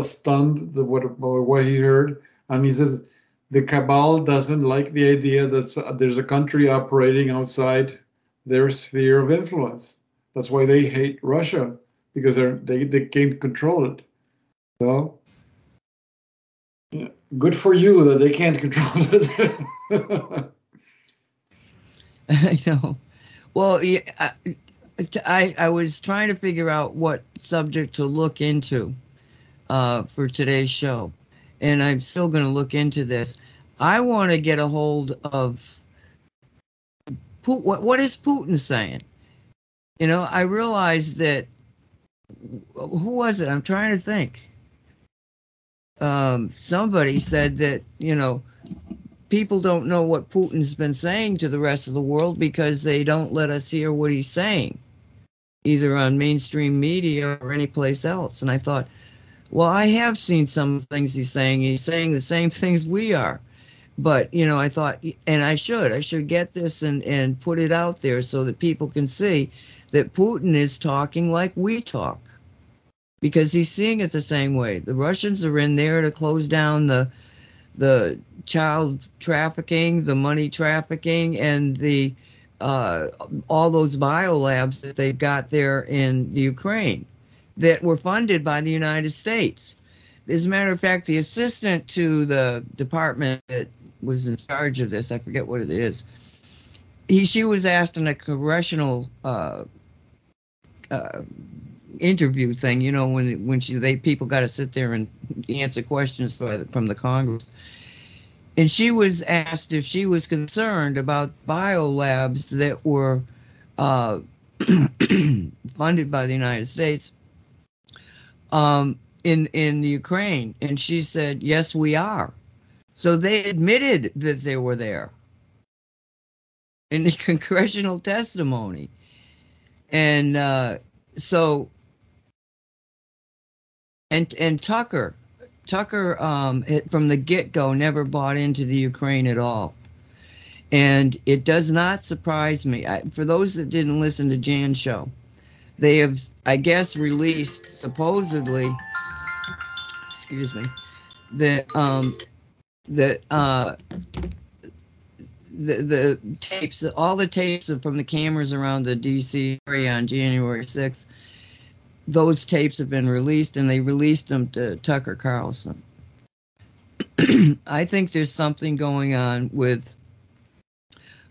stunned the what what he heard, and he says the cabal doesn't like the idea that there's a country operating outside their sphere of influence. That's why they hate Russia because they're they, they can't control it. So good for you that they can't control it. I know. Well, yeah, I, I, I was trying to figure out what subject to look into uh, for today's show, and I'm still going to look into this. I want to get a hold of what what is Putin saying? You know, I realized that who was it? I'm trying to think. Um, somebody said that you know people don't know what Putin's been saying to the rest of the world because they don't let us hear what he's saying, either on mainstream media or anyplace else. And I thought, well, I have seen some things he's saying. He's saying the same things we are. But, you know, I thought, and I should, I should get this and, and put it out there so that people can see that Putin is talking like we talk because he's seeing it the same way. The Russians are in there to close down the the child trafficking, the money trafficking, and the uh, all those biolabs that they've got there in the Ukraine that were funded by the United States. As a matter of fact, the assistant to the department that was in charge of this, I forget what it is, he she was asked in a congressional uh, uh, interview thing, you know, when when she they people got to sit there and answer questions for, from the Congress. And she was asked if she was concerned about biolabs that were uh, funded by the United States um, in in Ukraine, and she said, "Yes, we are." So they admitted that they were there in the congressional testimony, and uh, so and and Tucker, Tucker um, from the get go never bought into the Ukraine at all, and it does not surprise me. I, for those that didn't listen to Jan's show, they have, I guess, released supposedly. Excuse me, that um, that uh, the the tapes, all the tapes from the cameras around the D.C. area on January sixth those tapes have been released and they released them to Tucker Carlson. I think there's something going on with.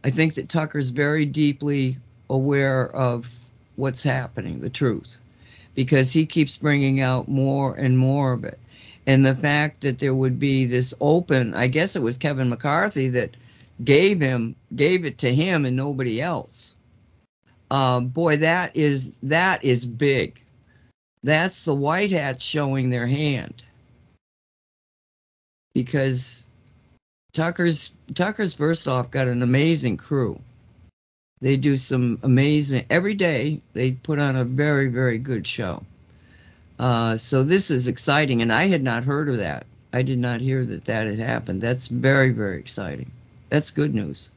I think that Tucker's very deeply aware of what's happening, the truth, because he keeps bringing out more and more of it. And the fact that there would be this open, I guess it was Kevin McCarthy that gave him, gave it to him and nobody else. Uh, boy, that is that is big that's the white hats showing their hand. Because Tucker's Tucker's first off got an amazing crew. They do some amazing every day. They put on a very very good show. Uh, so this is exciting, and I had not heard of that. I did not hear that that had happened. That's very very exciting. That's good news.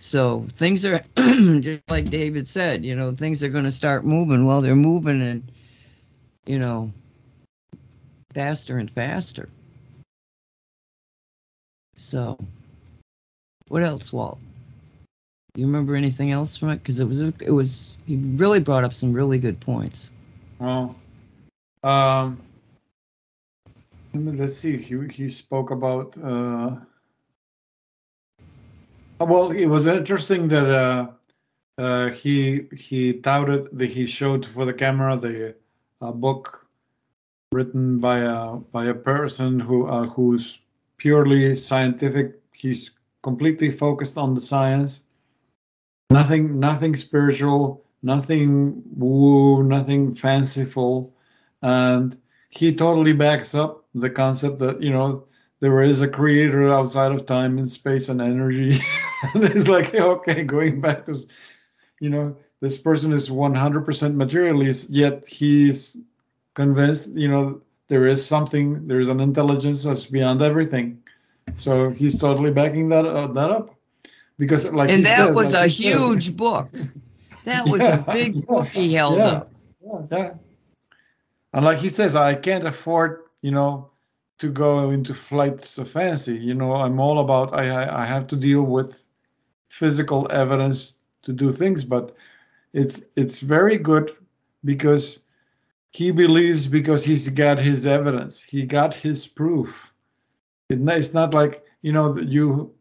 So things are just like David said, you know, things are going to start moving. Well, they're moving and, you know, faster and faster. So, what else, Walt? You remember anything else from it? Because it was it was he really brought up some really good points. Well, um, let's see. He he spoke about. Uh, well, it was interesting that uh, uh, he he touted that he showed for the camera the uh, book written by a by a person who uh, who's purely scientific. He's completely focused on the science. Nothing nothing spiritual, nothing woo, nothing fanciful, and he totally backs up the concept that you know there is a creator outside of time and space and energy. and it's like, okay, going back to, you know, this person is 100% materialist, yet he's convinced, you know, there is something, there is an intelligence that's beyond everything. So he's totally backing that uh, that up, because like and that says, was like a huge huge book. That was Yeah, a big yeah, book he held yeah. up. Yeah, yeah. And like he says, I can't afford, you know, to go into flights of fancy. You know, I'm all about I I I have to deal with physical evidence to do things, but it's it's very good because he believes because he's got his evidence. He got his proof. It, it's not like, you know, you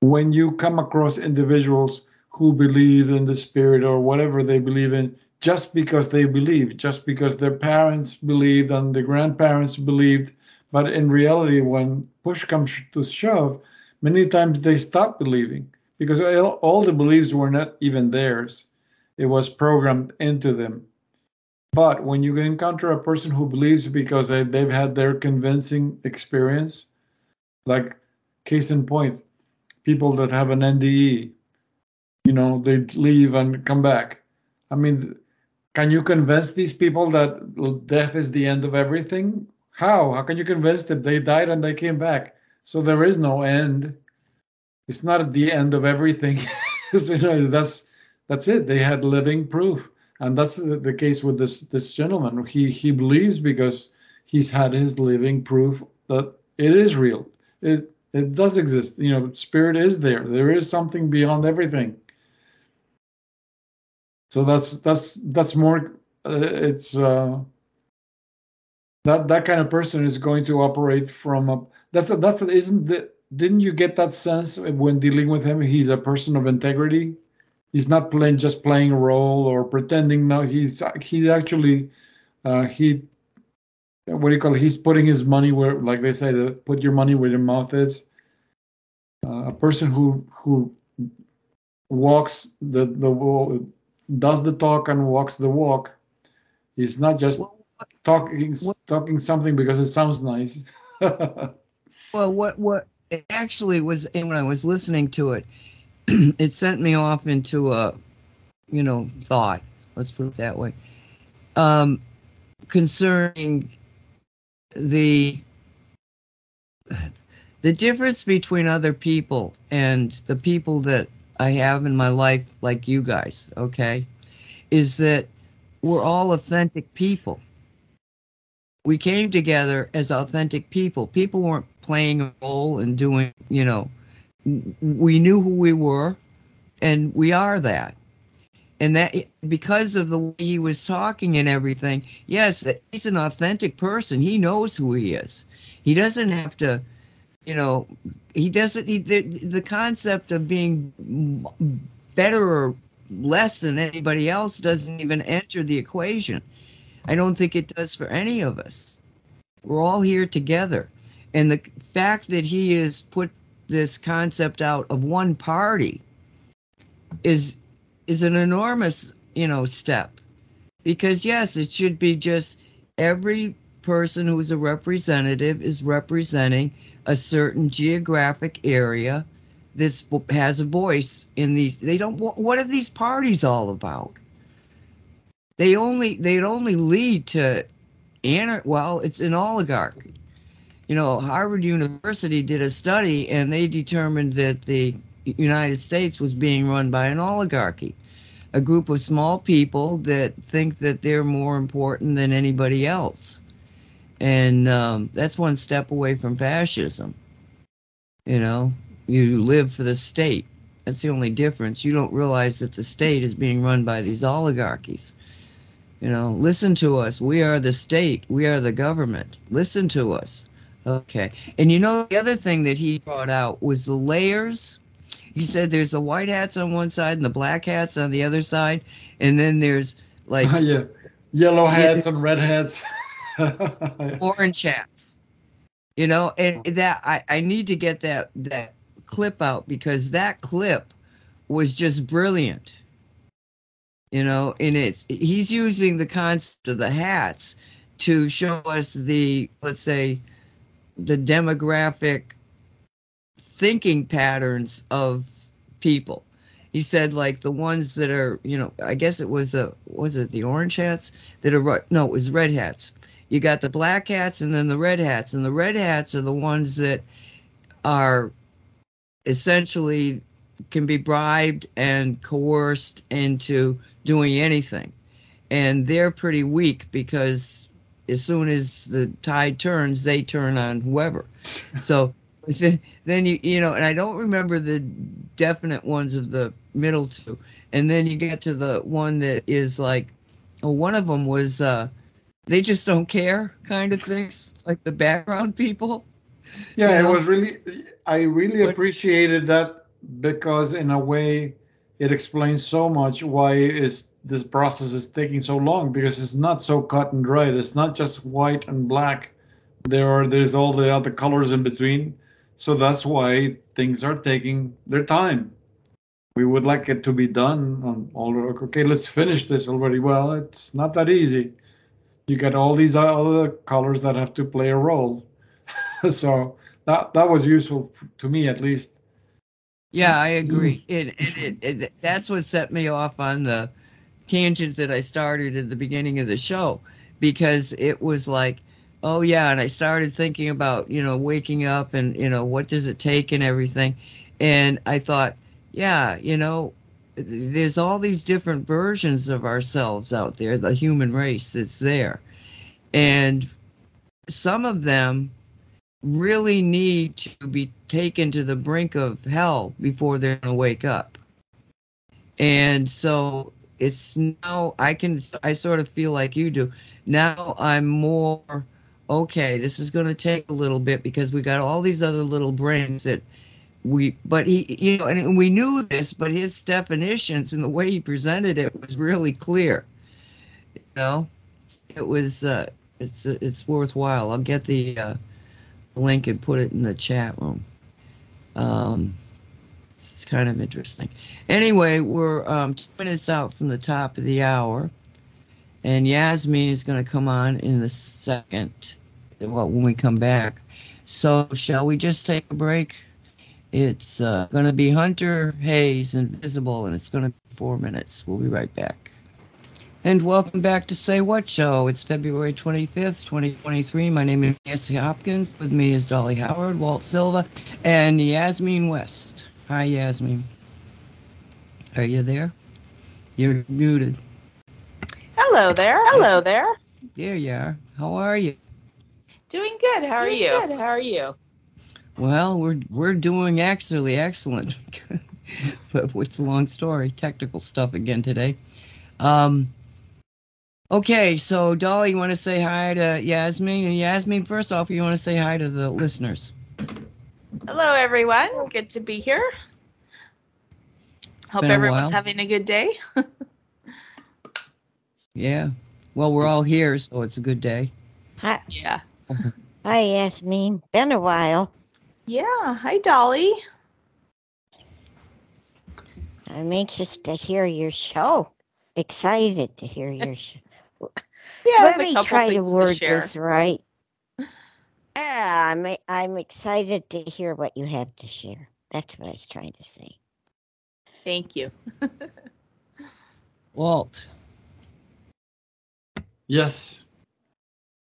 when you come across individuals who believe in the spirit or whatever they believe in just because they believe, just because their parents believed and the grandparents believed. But in reality, when push comes to shove, many times they stop believing because all the beliefs were not even theirs. It was programmed into them. But when you encounter a person who believes because they've had their convincing experience, like case in point, people that have an NDE, you know, they leave and come back. I mean, can you convince these people that death is the end of everything? How? How can you convince them they died and they came back? So there is no end. It's not the end of everything. you know, that's that's it. They had living proof, and that's the, the case with this this gentleman. He he believes because he's had his living proof that it is real. It it does exist. You know, spirit is there. There is something beyond everything. So that's that's that's more. Uh, it's uh, that that kind of person is going to operate from a. That's a, that's a, isn't the. Didn't you get that sense when dealing with him? He's a person of integrity. He's not playing just playing a role or pretending. No, he's he actually uh, he what do you call it? He's putting his money where, like they say, the, put your money where your mouth is. Uh, a person who who walks the the does the talk and walks the walk. He's not just Well, talking what- talking something because it sounds nice. Well, what what it actually was, and when I was listening to it, it sent me off into a, you know, thought. Let's put it that way. Um, concerning the the difference between other people and the people that I have in my life, like you guys, okay, is that we're all authentic people. We came together as authentic people. People weren't playing a role and doing, you know, we knew who we were and we are that. And that because of the way he was talking and everything, yes, he's an authentic person. He knows who he is. He doesn't have to, you know, he doesn't, he, the, the concept of being better or less than anybody else doesn't even enter the equation. I don't think it does for any of us. We're all here together. And the fact that he has put this concept out of one party is is an enormous, you know, step. Because yes, it should be just every person who's a representative is representing a certain geographic area that has a voice in these they don't what are these parties all about they only they'd only lead to anar- well it's an oligarchy you know harvard university did a study and they determined that the United States was being run by an oligarchy, a group of small people that think that they're more important than anybody else. And um, that's one step away from fascism. You know, you live for the state. That's the only difference. You don't realize that the state is being run by these oligarchies. You know, listen to us. We are the state. We are the government. Listen to us. Okay. And you know, the other thing that he brought out was the layers. He said there's the white hats on one side and the black hats on the other side. And then there's like yeah, yellow hats and red hats, orange hats. You know, and that I, I need to get that that clip out because that clip was just brilliant. You know, and it's he's using the concept of the hats to show us the let's say the demographic thinking patterns of people. He said like the ones that are, you know, I guess it was a was it the orange hats that are no, it was red hats. You got the black hats and then the red hats, and the red hats are the ones that are essentially can be bribed and coerced into doing anything. And they're pretty weak because as soon as the tide turns, they turn on whoever. So then you you know, and I don't remember the definite ones of the middle two. And then you get to the one that is like, oh, one of them was uh, they just don't care kind of things, like the background people. Yeah, you know? it was really. I really but, appreciated that because in a way, it explains so much why is this process is taking so long because it's not so cut and dried. It's not just white and black. There are there's all the other colors in between. So that's why things are taking their time. We would like it to be done on all okay, let's finish this already. Well, it's not that easy. You get all these other colors that have to play a role. so that that was useful to me at least. Yeah, I agree. Mm. It, it, it, it, that's what set me off on the tangent that I started at the beginning of the show because it was like, oh yeah, and I started thinking about you know waking up and you know what does it take and everything, and I thought, yeah, you know, there's all these different versions of ourselves out there, the human race that's there, and some of them really need to be taken to the brink of hell before they're going to wake up. And so it's now I can I sort of feel like you do. Now I'm more okay, this is going to take a little bit because we got all these other little brains that we but he you know and we knew this but his definitions and the way he presented it was really clear. You know, it was uh it's it's worthwhile. I'll get the uh link and put it in the chat room. Um it's kind of interesting. Anyway, we're um, two minutes out from the top of the hour, and Yasmin is going to come on in the second. Well, when we come back. So, shall we just take a break? It's uh, going to be Hunter Hayes Invisible, and it's going to be four minutes. We'll be right back. And welcome back to Say What Show. It's February 25th, 2023. My name is Nancy Hopkins. With me is Dolly Howard, Walt Silva, and Yasmin West. Hi, Yasmin. Are you there? You're muted. Hello there. Hello there. There you are. How are you? Doing good. How are you? Good. How are you? Well, we're we're doing actually excellent. but it's a long story, technical stuff again today. Um, okay, so Dolly, you want to say hi to Yasmin? And Yasmin, first off, you want to say hi to the listeners. Hello, everyone. Good to be here. It's Hope everyone's having a good day. yeah. Well, we're all here, so it's a good day. Hi. Yeah. Hi, Yasmin. Been a while. Yeah. Hi, Dolly. I'm anxious to hear your show. Excited to hear your show. Yeah, Let me try to word to this right. Yeah, I'm I'm excited to hear what you have to share. That's what I was trying to say. Thank you. Walt. Yes.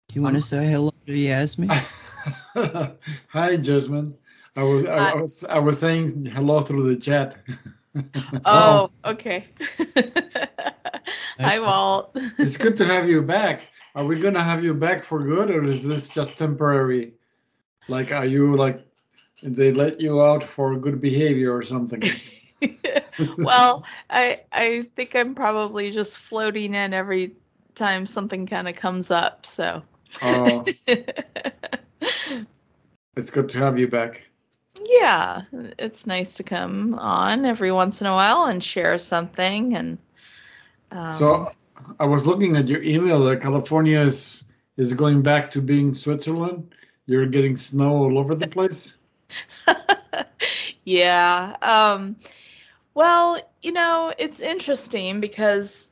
Do you want to say hello to Yasmin? Hi, Jasmine. I was I, I was I was saying hello through the chat. Oh. oh, okay. Hi, Walt. it's good to have you back. Are we gonna have you back for good, or is this just temporary? Like, are you like they let you out for good behavior or something? well, I I think I'm probably just floating in every time something kind of comes up. So. Oh. it's good to have you back. Yeah, it's nice to come on every once in a while and share something. And um, so, I was looking at your email. That California is is going back to being Switzerland. You're getting snow all over the place. yeah. Um, well, you know, it's interesting because,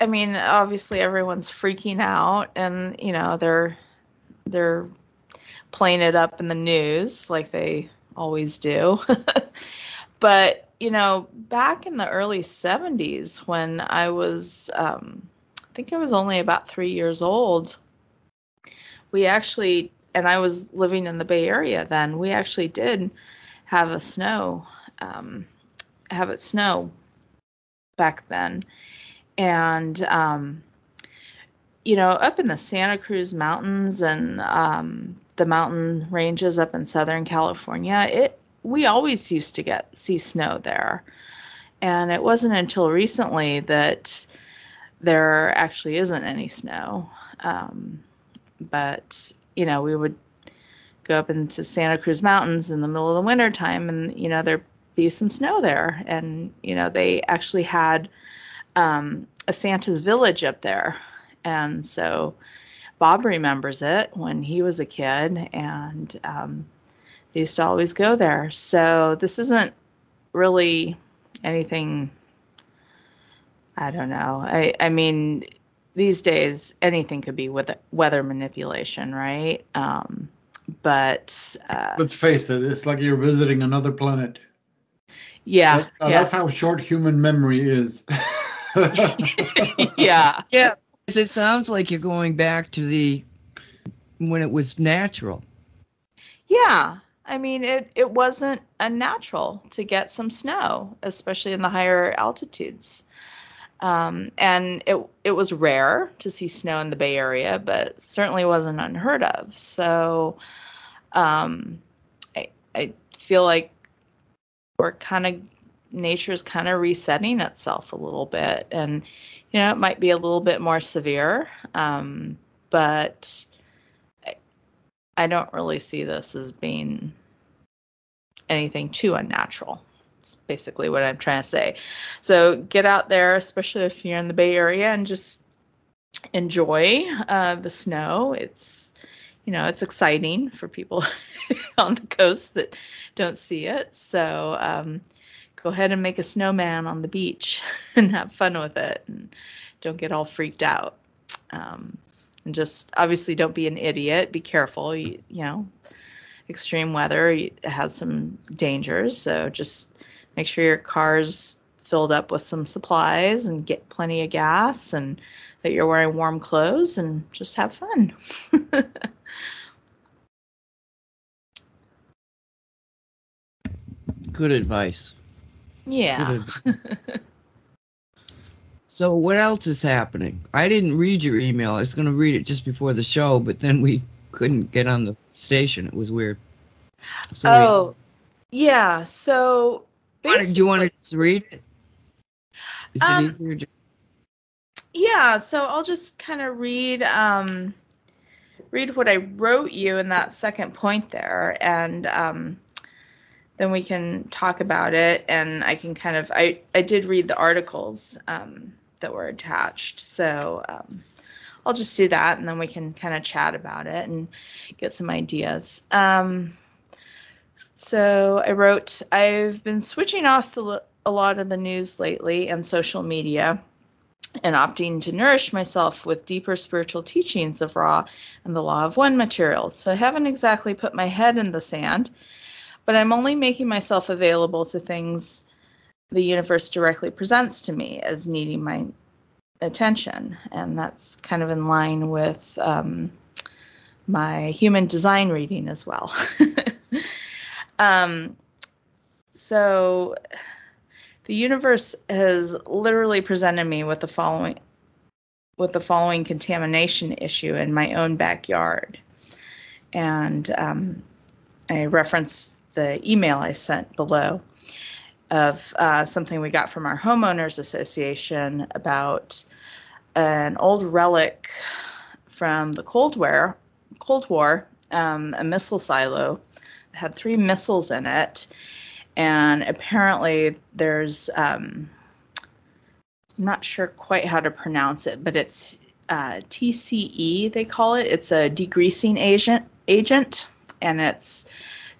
I mean, obviously everyone's freaking out, and you know they're they're playing it up in the news like they always do. but you know, back in the early '70s, when I was, um, I think I was only about three years old, we actually, and I was living in the Bay Area then. We actually did have a snow. Um, have it snow back then. And, um, you know, up in the Santa Cruz Mountains and um, the mountain ranges up in Southern California, it we always used to get see snow there. And it wasn't until recently that there actually isn't any snow. Um, but, you know, we would go up into Santa Cruz Mountains in the middle of the winter time and, you know, there'd be some snow there. And, you know, they actually had um, a Santa's village up there. And so Bob remembers it when he was a kid, and um, they used to always go there. So this isn't really anything. I don't know. I, I mean, these days anything could be with weather manipulation, right? Um, but uh, let's face it, it's like you're visiting another planet. Yeah, that, uh, yeah. That's how short human memory is. yeah. Yeah. It sounds like you're going back to the when it was natural. Yeah. I mean, it, it wasn't unnatural to get some snow, especially in the higher altitudes. Um, and it it was rare to see snow in the Bay Area, but certainly wasn't unheard of. So um, I I feel like we're kind of nature's kind of resetting itself a little bit and you know it might be a little bit more severe um, but I, don't really see this as being anything too unnatural. It's basically what i'm trying to say. So get out there especially if you're in the bay area and just enjoy uh, the snow. It's you know it's exciting for people on the coast that don't see it. So um, go ahead and make a snowman on the beach and have fun with it, and don't get all freaked out. Um, and just obviously don't be an idiot. Be careful. You, you know, extreme weather has some dangers. So just make sure your car's filled up with some supplies and get plenty of gas and that you're wearing warm clothes and just have fun. Good advice. Yeah. So what else is happening? I didn't read your email. I was going to read it just before the show, but then we couldn't get on the station. It was weird. So oh, we, yeah. So do you want to just read it? Is um, it easier? Just- yeah. So I'll just kind of read um, read what I wrote you in that second point there, and um, then we can talk about it. And i can kind of i i did read the articles um, that were attached. So um, i'll just do that and then we can kind of chat about it and get some ideas. Um, so i wrote i've been switching off the, a lot of the news lately and social media and opting to nourish myself with deeper spiritual teachings of Ra and the Law of One materials. So I haven't exactly put my head in the sand but I'm only making myself available to things the universe directly presents to me as needing my attention. And that's kind of in line with um, my human design reading as well. Um, so the universe has literally presented me with the following with the following contamination issue in my own backyard. And um, I reference the email I sent below of uh, something we got from our homeowners association about an old relic from the Cold War, Cold War, um, a missile silo it had three missiles in it, and apparently there's um, I'm not sure quite how to pronounce it, but it's uh, TCE they call it. It's a degreasing agent agent, and it's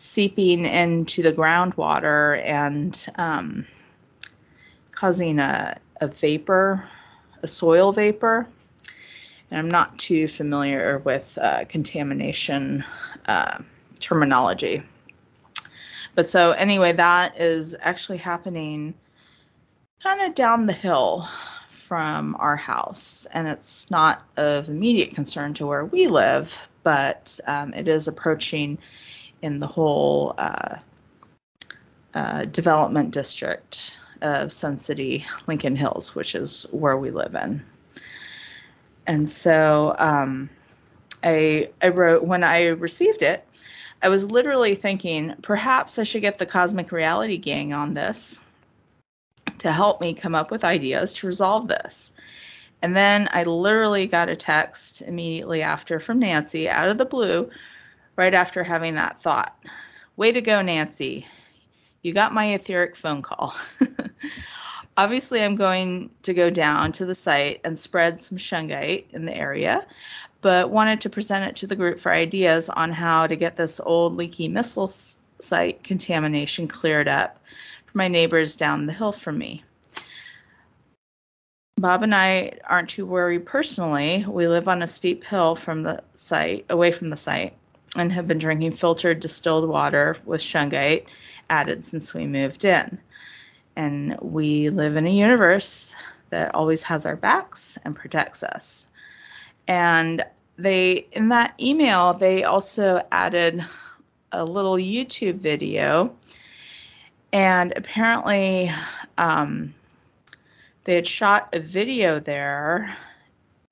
seeping into the groundwater and um, causing a, a vapor, a soil vapor. And I'm not too familiar with uh, contamination uh, terminology. But so, anyway, that is actually happening kind of down the hill from our house. And it's not of immediate concern to where we live, but um, it is approaching in the whole uh, uh, development district of Sun City, Lincoln Hills, which is where we live in. And so um, I, I wrote, when I received it, I was literally thinking perhaps I should get the Cosmic Reality Gang on this to help me come up with ideas to resolve this. And then I literally got a text immediately after from Nancy out of the blue right after having that thought. Way to go, Nancy. You got my etheric phone call. Obviously, I'm going to go down to the site and spread some shungite in the area, but wanted to present it to the group for ideas on how to get this old leaky missile site contamination cleared up for my neighbors down the hill from me. Bob and I aren't too worried personally. We live on a steep hill from the site, away from the site, and have been drinking filtered distilled water with shungite added since we moved in. And we live in a universe that always has our backs and protects us. And they, in that email, they also added a little YouTube video. And apparently, um, they had shot a video there.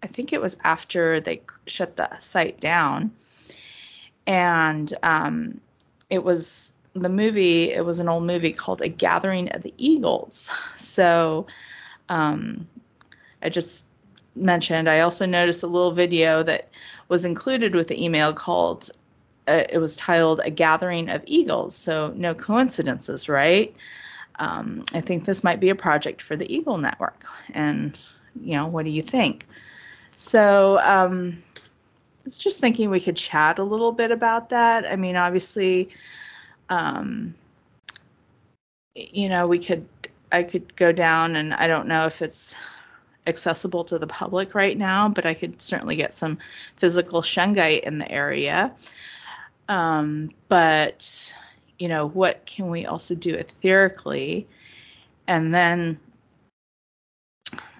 I think it was after they shut the site down and um, it was the movie. It was an old movie called A Gathering of the Eagles. So um, I just mentioned. I also noticed a little video that was included with the email called. Uh, it was titled "A Gathering of Eagles." So no coincidences, right? Um, I think this might be a project for the Eagle Network. And you know, what do you think? So. Um, was just thinking we could chat a little bit about that. I mean, obviously, um, you know, we could, I could go down and I don't know if it's accessible to the public right now, but I could certainly get some physical shungite in the area. Um, but, you know, what can we also do etherically? And then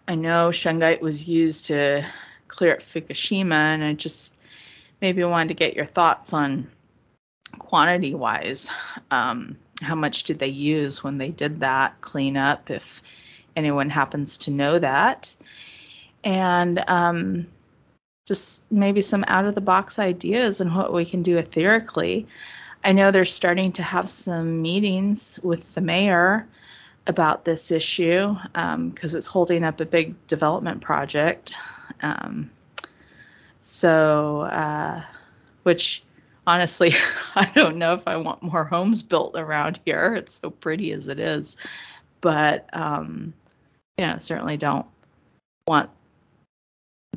I know shungite was used to clear at Fukushima, and I just maybe wanted to get your thoughts on quantity wise. Um, how much did they use when they did that cleanup, if anyone happens to know that? And um, just maybe some out of the box ideas and what we can do etherically. I know they're starting to have some meetings with the mayor about this issue because um, it's holding up a big development project um, so, uh, which honestly, I don't know if I want more homes built around here. It's so pretty as it is. But, um, you know, certainly don't want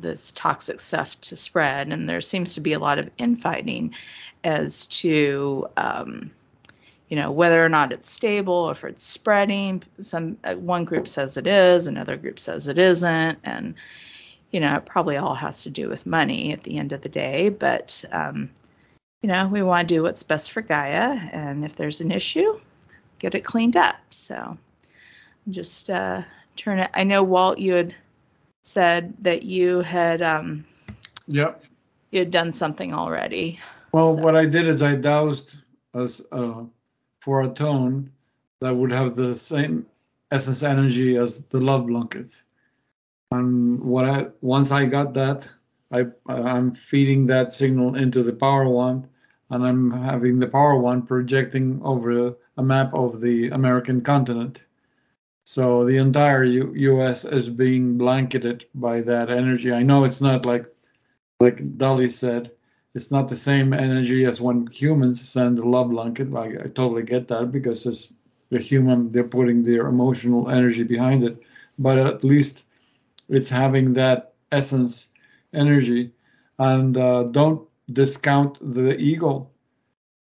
this toxic stuff to spread. And there seems to be a lot of infighting as to, um, you know, whether or not it's stable, if it's spreading. Some uh, one group says it is, another group says it isn't, and you know, it probably all has to do with money at the end of the day. But, um, you know, we want to do what's best for Gaia. And if there's an issue, get it cleaned up. So just uh, turn it. I know, Walt, you had said that you had. Um, yep. You had done something already. Well, so. what I did is I doused us uh, for a tone that would have the same essence energy as the love blanket. And what I once I got that, I I'm feeding that signal into the power wand, and I'm having the power wand projecting over a map of the American continent. So the entire U- U.S. is being blanketed by that energy. I know it's not like like Dolly said, it's not the same energy as when humans send a love blanket. I totally get that because it's the human they're putting their emotional energy behind it, but at least it's having that essence energy, and uh, don't discount the ego.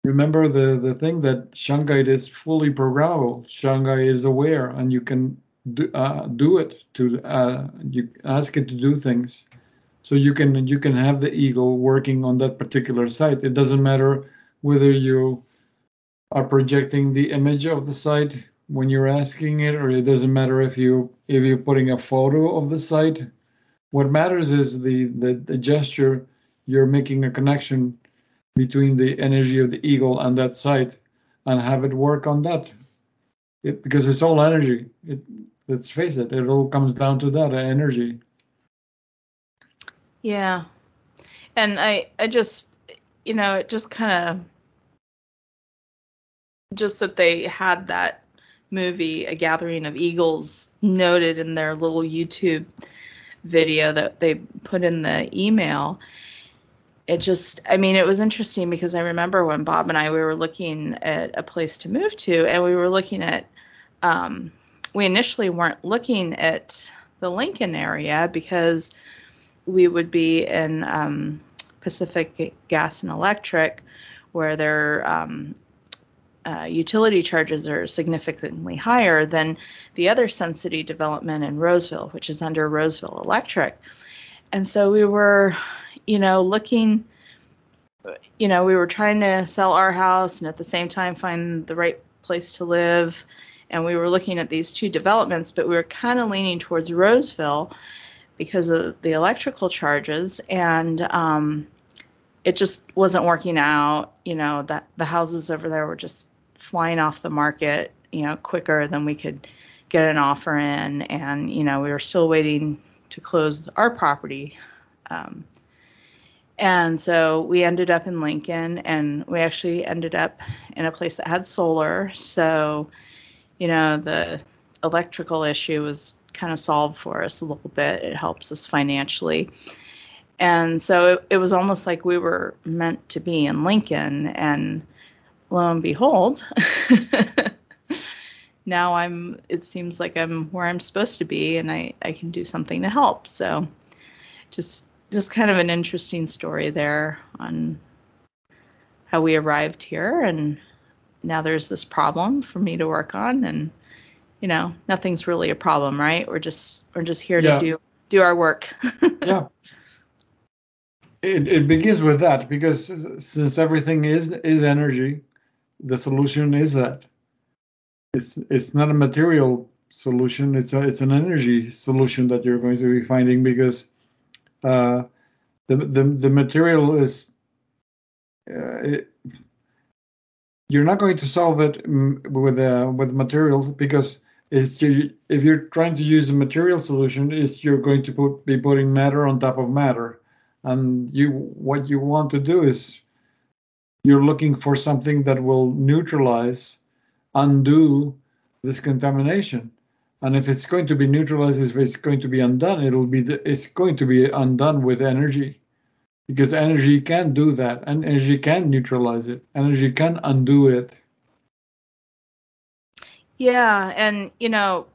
Remember the the thing that Shungite is fully programmable. Shungite is aware, and you can do, uh, do it to uh, you ask it to do things so you can you can have the ego working on that particular site it doesn't matter whether you are projecting the image of the site when you're asking it or it doesn't matter if you if you're putting a photo of the site. What matters is the the, the gesture. You're making a connection between the energy of the eagle and that site and have it work on that. It, because it's all energy. It let's face it it all comes down to that uh, energy. Yeah. And I I just you know, it just kind of just that they had that movie A Gathering of Eagles noted in their little YouTube video that they put in the email. It just I mean, it was interesting because I remember when Bob and I we were looking at a place to move to and we were looking at um we initially weren't looking at the Lincoln area because we would be in um, Pacific Gas and Electric, where their um, uh, utility charges are significantly higher than the other Sun City development in Roseville, which is under Roseville Electric. And so we were, you know, looking, you know, we were trying to sell our house and at the same time find the right place to live. And we were looking at these two developments, but we were kind of leaning towards Roseville because of the electrical charges and um, it just wasn't working out you know that the houses over there were just flying off the market you know quicker than we could get an offer in and you know we were still waiting to close our property um, and so we ended up in lincoln and we actually ended up in a place that had solar so you know the electrical issue was kind of solved for us a little bit. It helps us financially. And so it, it was almost like we were meant to be in Lincoln. And lo and behold, now I'm, it seems like I'm where I'm supposed to be and I, I can do something to help. So just, just kind of an interesting story there on how we arrived here. And now there's this problem for me to work on. And you know nothing's really a problem right we're just we're just here Yeah. to do do our work yeah it, it begins with that because since everything is is energy the solution is that it's it's not a material solution it's a, it's an energy solution that you're going to be finding because uh, the, the the material is uh, it, you're not going to solve it mm, with uh, with materials because it's you, if you're trying to use a material solution is you're going to put be putting matter on top of matter. And you what you want to do is you're looking for something that will neutralize undo this contamination. And if it's going to be neutralized if it's going to be undone it'll be it's going to be undone with energy. Because energy can do that and energy can neutralize it. Energy can undo it. Yeah and you know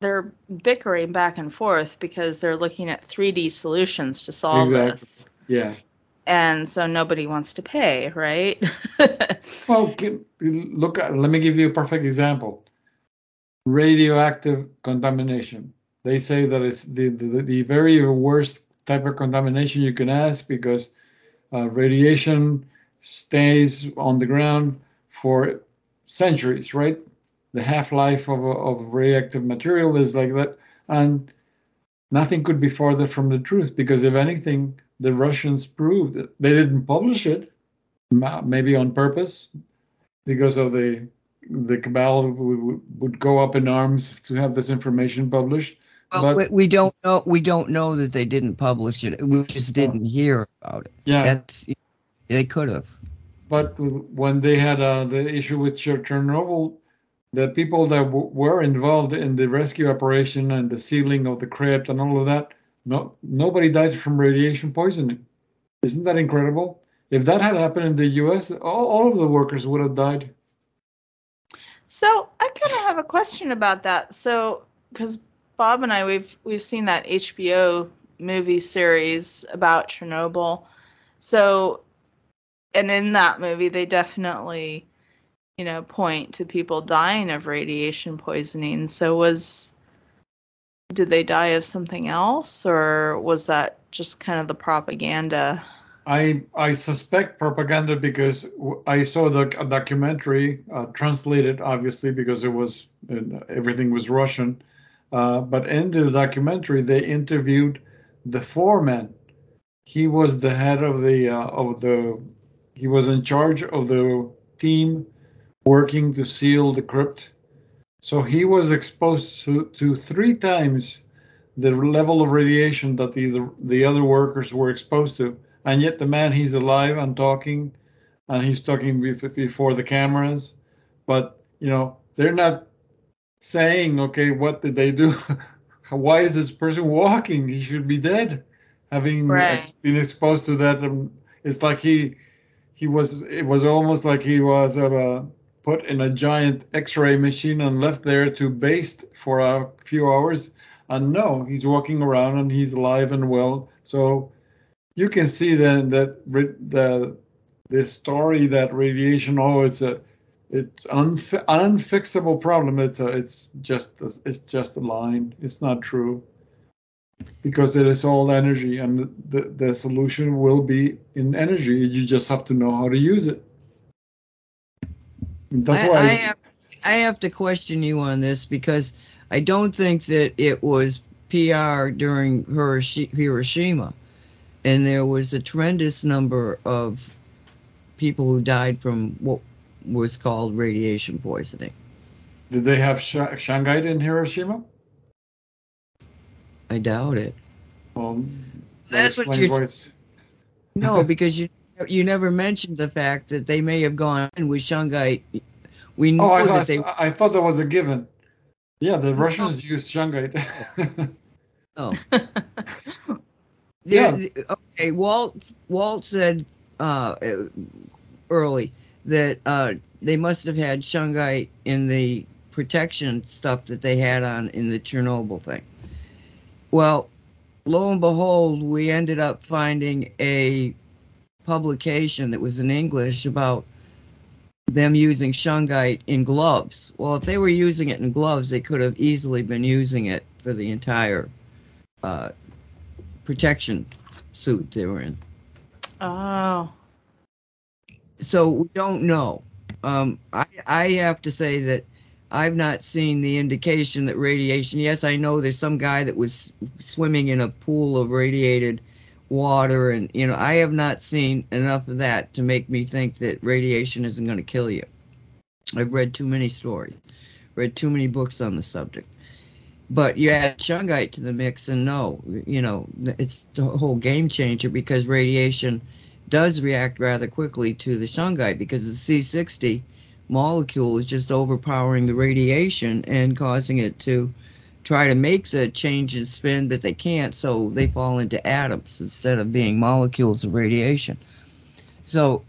they're bickering back and forth because they're looking at 3d solutions to solve Exactly. this. Yeah and so nobody wants to pay right Well, look, at, let me give you a perfect example. Radioactive contamination. They say that it's the, the, the very worst type of contamination you can ask because uh, radiation stays on the ground for centuries, right? The half life of, of radioactive material is like that. And nothing could be farther from the truth because, if anything, the Russians proved it. They didn't publish it, maybe on purpose, because of the the cabal would, would go up in arms to have this information published. Well, but we, don't know. We don't know that they didn't publish it. We just didn't hear about it. yeah, That's they could have. but when they had uh, the issue with Chernobyl, the people that w- were involved in the rescue operation and the sealing of the crypt and all of that, no, nobody died from radiation poisoning. Isn't that incredible? If that had happened in the U.S., all, all of the workers would have died. So I kind of have a question about that. So because Bob and I we've we've seen that HBO movie series about Chernobyl. So and in that movie they definitely you know point to people dying of radiation poisoning. So was did they die of something else or was that just kind of the propaganda? I I suspect propaganda because I saw the a documentary uh, translated, obviously because it was uh, everything was Russian. Uh, but in the documentary, they interviewed the foreman. He was the head of the uh, of the. He was in charge of the team working to seal the crypt. So he was exposed to, to three times the level of radiation that the, the the other workers were exposed to. And yet the man he's alive and talking and he's talking bef- before the cameras. But you know they're not saying okay what did they do? Why is this person walking? He should be dead. Having Right. ex- been exposed to that um, it's like he he was it was almost like he was uh, put in a giant x-ray machine and left there to baste for a few hours. And no he's walking around and he's alive and well. So you can see then that the the story that radiation oh it's a it's an unfi- unfixable problem. It's a, it's just a, it's just a line. It's not true. Because it is all energy and the, the solution will be in energy. You just have to know how to use it that's I, why I have, I have to question you on this because I don't think that it was PR during Hiroshima, and there was a tremendous number of people who died from what was called radiation poisoning. did they have sh- shungite in hiroshima I doubt it. well, That's that what you're- No, because you you never mentioned the fact that they may have gone in with Shungite. We know Oh, I that thought, they I thought that was a given. Yeah, the Russians used Shungite. oh. Yeah. There- okay, Walt Walt said uh, early that uh, they must have had shungite in the protection stuff that they had on in the Chernobyl thing. Well, lo and behold, we ended up finding a publication that was in English about them using shungite in gloves. Well, if they were using it in gloves, they could have easily been using it for the entire uh, protection suit they were in. Oh. So we don't know. Um, I I have to say that I've not seen the indication that radiation. Yes, I know there's some guy that was swimming in a pool of radiated water, and you know I have not seen enough of that to make me think that radiation isn't going to kill you. I've read too many stories, read too many books on the subject. But you add shungite to the mix, and no, you know it's the whole game changer because radiation does react rather quickly to the shungite because the C60 molecule is just overpowering the radiation and causing it to try to make the change in spin, but they can't, so they fall into atoms instead of being molecules of radiation. So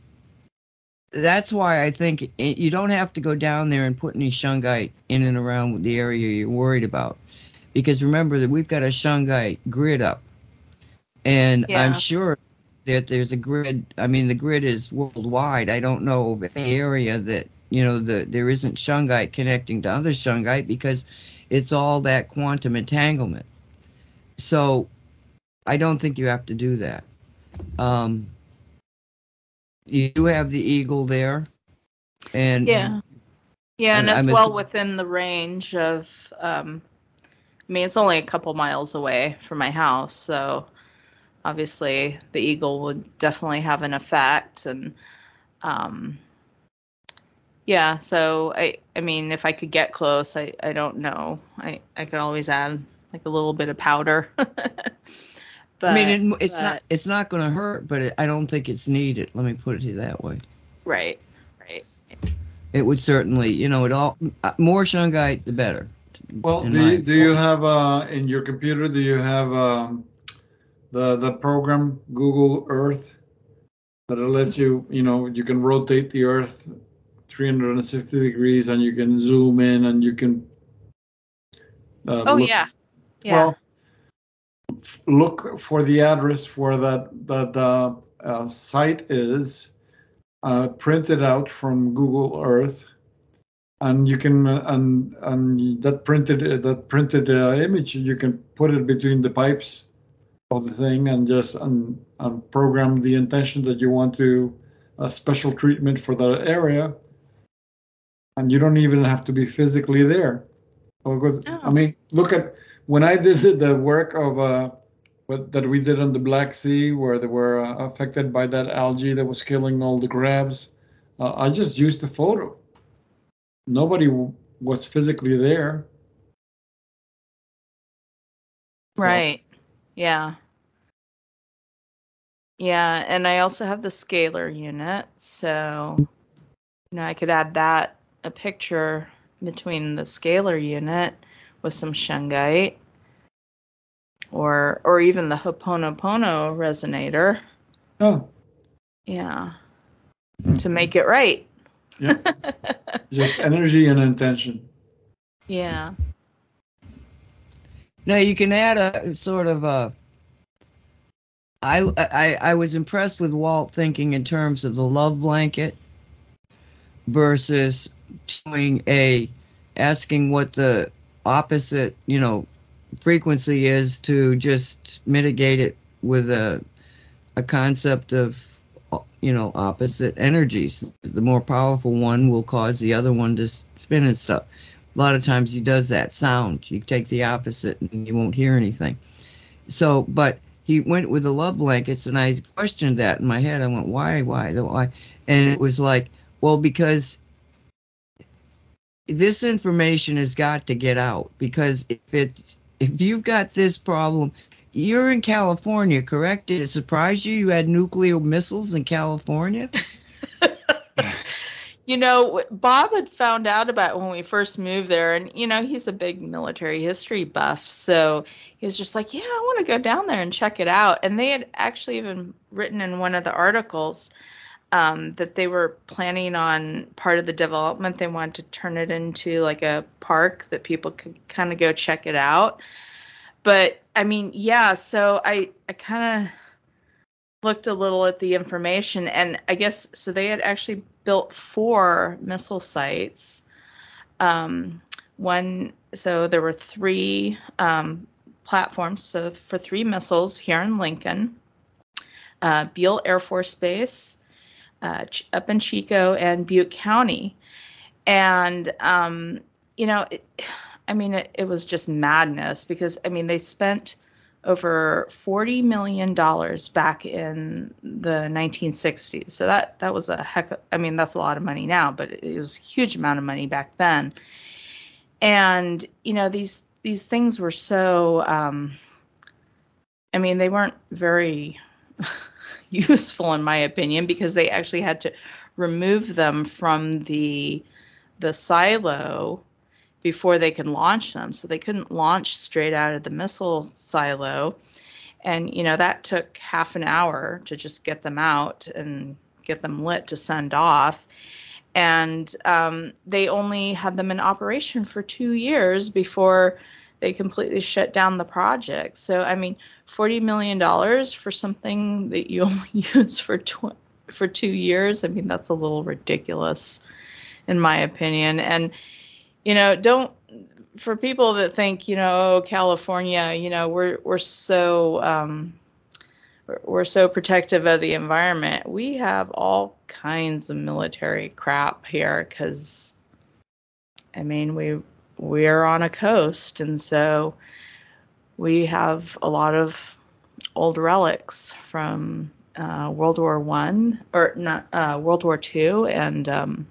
that's why I think it, you don't have to go down there and put any shungite in and around the area you're worried about. Because remember that we've got a shungite grid up. And Yeah. I'm sure that there's a grid. I mean, the grid is worldwide. I don't know of any area that you know the there isn't shungite connecting to other shungite because it's all that quantum entanglement. So I don't think you have to do that. Um, you do have the eagle there, and Yeah. Yeah, and And it's I'm well within the range of um I mean it's only a couple miles away from my house, so obviously the eagle would definitely have an effect and um yeah, so I I mean if I could get close, I I don't know. I I could always add like a little bit of powder. but I mean, it, it's but- not it's not going to hurt, but it, I don't think it's needed. Let me put it that way. right. Right. It would certainly, you know, it all uh, more shungite the better. Well, do you, do you have uh, in your computer? Do you have um, the the program Google Earth that it lets you, you know, you can rotate the Earth 360 degrees, and you can zoom in, and you can. Uh, Oh look- yeah. Yeah. Well, look for the address where that that uh, uh, site is. Uh, print it out from Google Earth, and you can uh, and and that printed that printed uh, image you can put it between the pipes of the thing and just and, and program the intention that you want to a special treatment for that area, and you don't even have to be physically there. Or go- I Oh. mean, look at when I did the- the work of uh, what that we did on the Black Sea, where they were uh, affected by that algae that was killing all the crabs. Uh, I just used the photo. Nobody w- was physically there. So- Right. Yeah. Yeah, and I also have the scalar unit, so you know I could add that a picture between the scalar unit with some shungite, or or even the Hoponopono resonator. Oh, Yeah, hmm. to make it right. yeah. just energy and intention. yeah. Now you can add a sort of a. I, I I was impressed with Walt thinking in terms of the love blanket versus doing a asking what the opposite you know frequency is to just mitigate it with a a concept of you know opposite energies. The more powerful one will cause the other one to spin and stuff a lot of times he does that sound. You take the opposite and you won't hear anything. So, but he went with the love blankets, and I questioned that in my head. I went, why, why, why? And it was like, well, because this information has got to get out. Because if it's if you've got this problem, you're in California, correct? Did it surprise you you had nuclear missiles in California? You know, Bob had found out about when we first moved there, and you know, he's a big military history buff, so he was just like, "Yeah, I want to go down there and check it out." And they had actually even written in one of the articles um, that they were planning on part of the development. They wanted to turn it into like a park that people could kind of go check it out. But I mean, yeah. So I I kind of looked a little at the information and i guess so they had actually built four missile sites um, one so there were three um, platforms so for three missiles here in lincoln uh, beale air force base uh, up in chico and butte county and um, you know it, i mean it, it was just madness because i mean they spent over forty million dollars back in the 1960s. So that that was a heck. Of, I mean, that's a lot of money now, but it was a huge amount of money back then. And you know these these things were so. Um, I mean, they weren't very useful in my opinion because they actually had to remove them from the the silo before they can launch them. So they couldn't launch straight out of the missile silo. And, you know, that took half an hour to just get them out and get them lit to send off. And um, they only had them in operation for two years before they completely shut down the project. So, I mean, $40 million for something that you only use for, tw- for two years, I mean, that's a little ridiculous, in my opinion. And, you know, don't for people that think, you know, oh, California, you know, we're we're so um, we're, we're so protective of the environment. We have all kinds of military crap here because, I mean, we we're on a coast, and so we have a lot of old relics from uh, World War One or not uh, World War Two and um,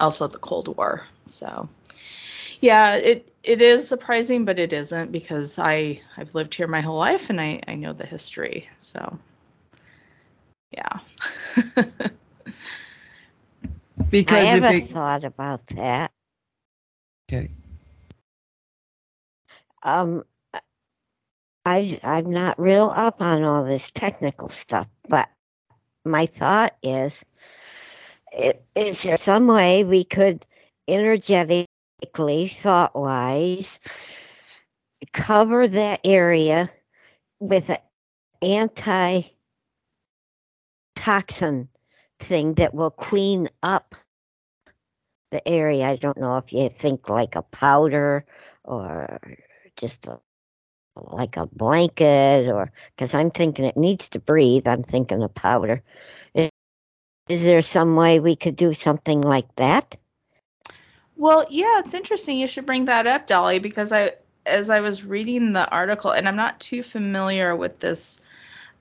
also the Cold War. So, yeah, it it is surprising, but it isn't because I I've lived here my whole life and I I know the history. So, yeah. Because I if have a it, thought about that. okay, Um, I I'm not real up on all this technical stuff, but my thought is, is there some way we could energetically, thought wise, cover that area with an anti toxin thing that will clean up the area? I don't know if you think like a powder or just a, like a blanket or because I'm thinking it needs to breathe. I'm thinking of powder. Is, is there some way we could do something like that? Well, yeah, it's interesting. You should bring that up, Dolly, because I, as I was reading the article, and I'm not too familiar with this.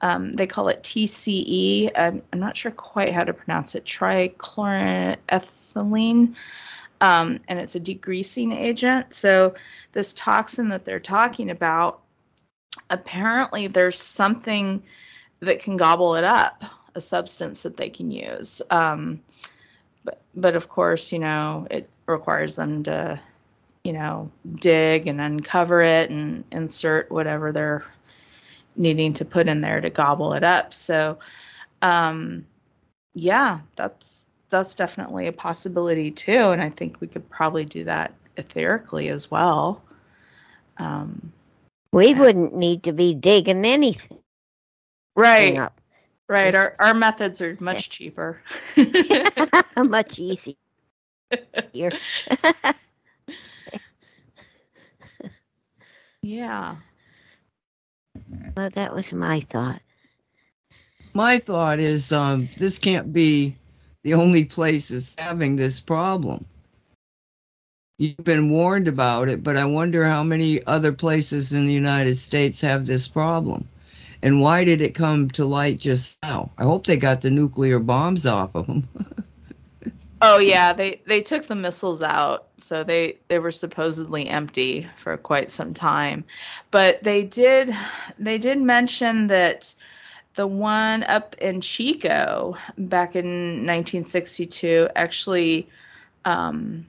Um, they call it TCE. I'm, I'm not sure quite how to pronounce it. Trichloroethylene, um, and it's a degreasing agent. So this toxin that they're talking about, apparently there's something that can gobble it up, a substance that they can use. Um, but but of course, you know, it requires them to, you know, dig and uncover it and insert whatever they're needing to put in there to gobble it up. So, um, yeah, that's that's definitely a possibility too, and I think we could probably do that etherically as well. Um, We wouldn't need to be digging anything right, up. right. Our our methods are much cheaper. Much easier. yeah. well, that was my thought. my thought is um, this can't be the only place that's having this problem. You've been warned about it, but I wonder how many other places in the United States have this problem. And why did it come to light just now? I hope they got the nuclear bombs off of them. Oh yeah, they they took the missiles out, so they they were supposedly empty for quite some time. But they did they did mention that the one up in Chico back in 1962 actually um,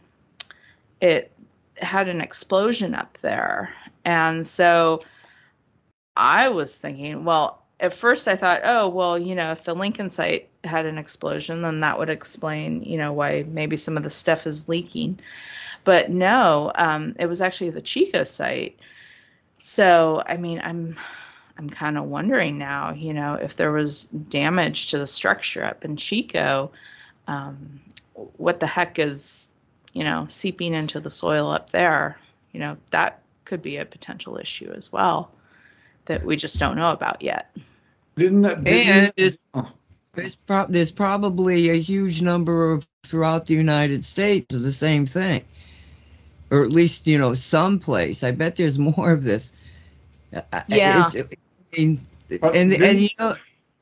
it had an explosion up there, and so I was thinking, well, at first I thought, oh, well, you know, if the Lincoln site had an explosion, then that would explain, you know, why maybe some of the stuff is leaking. But no, um, it was actually the Chico site. So, I mean, I'm I'm kind of wondering now, you know, if there was damage to the structure up in Chico, um, what the heck is, you know, seeping into the soil up there? You know, that could be a potential issue as well that we just don't know about yet. Didn't that? and Didn't, there's, oh, there's, pro- there's probably a huge number of throughout the United States of the same thing. Or at least, you know, someplace. I bet there's more of this. I- I- Yeah. I mean, But and, and you know,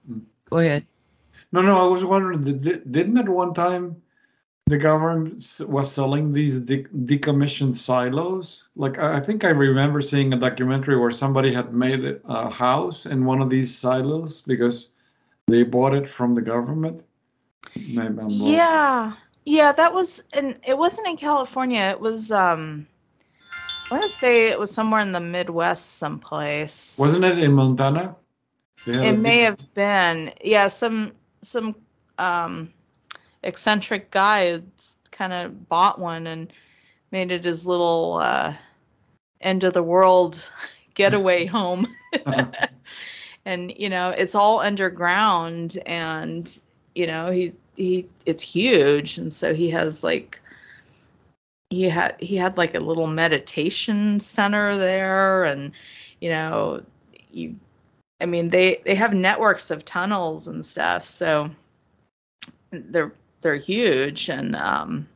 hmm. go ahead. no, no. I was wondering. Did, didn't at one time the government was selling these de- decommissioned silos? Like I think I remember seeing a documentary where somebody had made a house in one of these silos because they bought it from the government. Yeah. Yeah, that was and it wasn't in California. It was um I want to say it was somewhere in the Midwest someplace. Wasn't it in Montana? It may have been. Yeah, some some um eccentric guy kind of bought one and made it his little uh end of the world getaway home. and you know, it's all underground and you know, he he it's huge. And so he has like he had he had like a little meditation center there and you know you i mean they they have networks of tunnels and stuff. So they're they're huge and um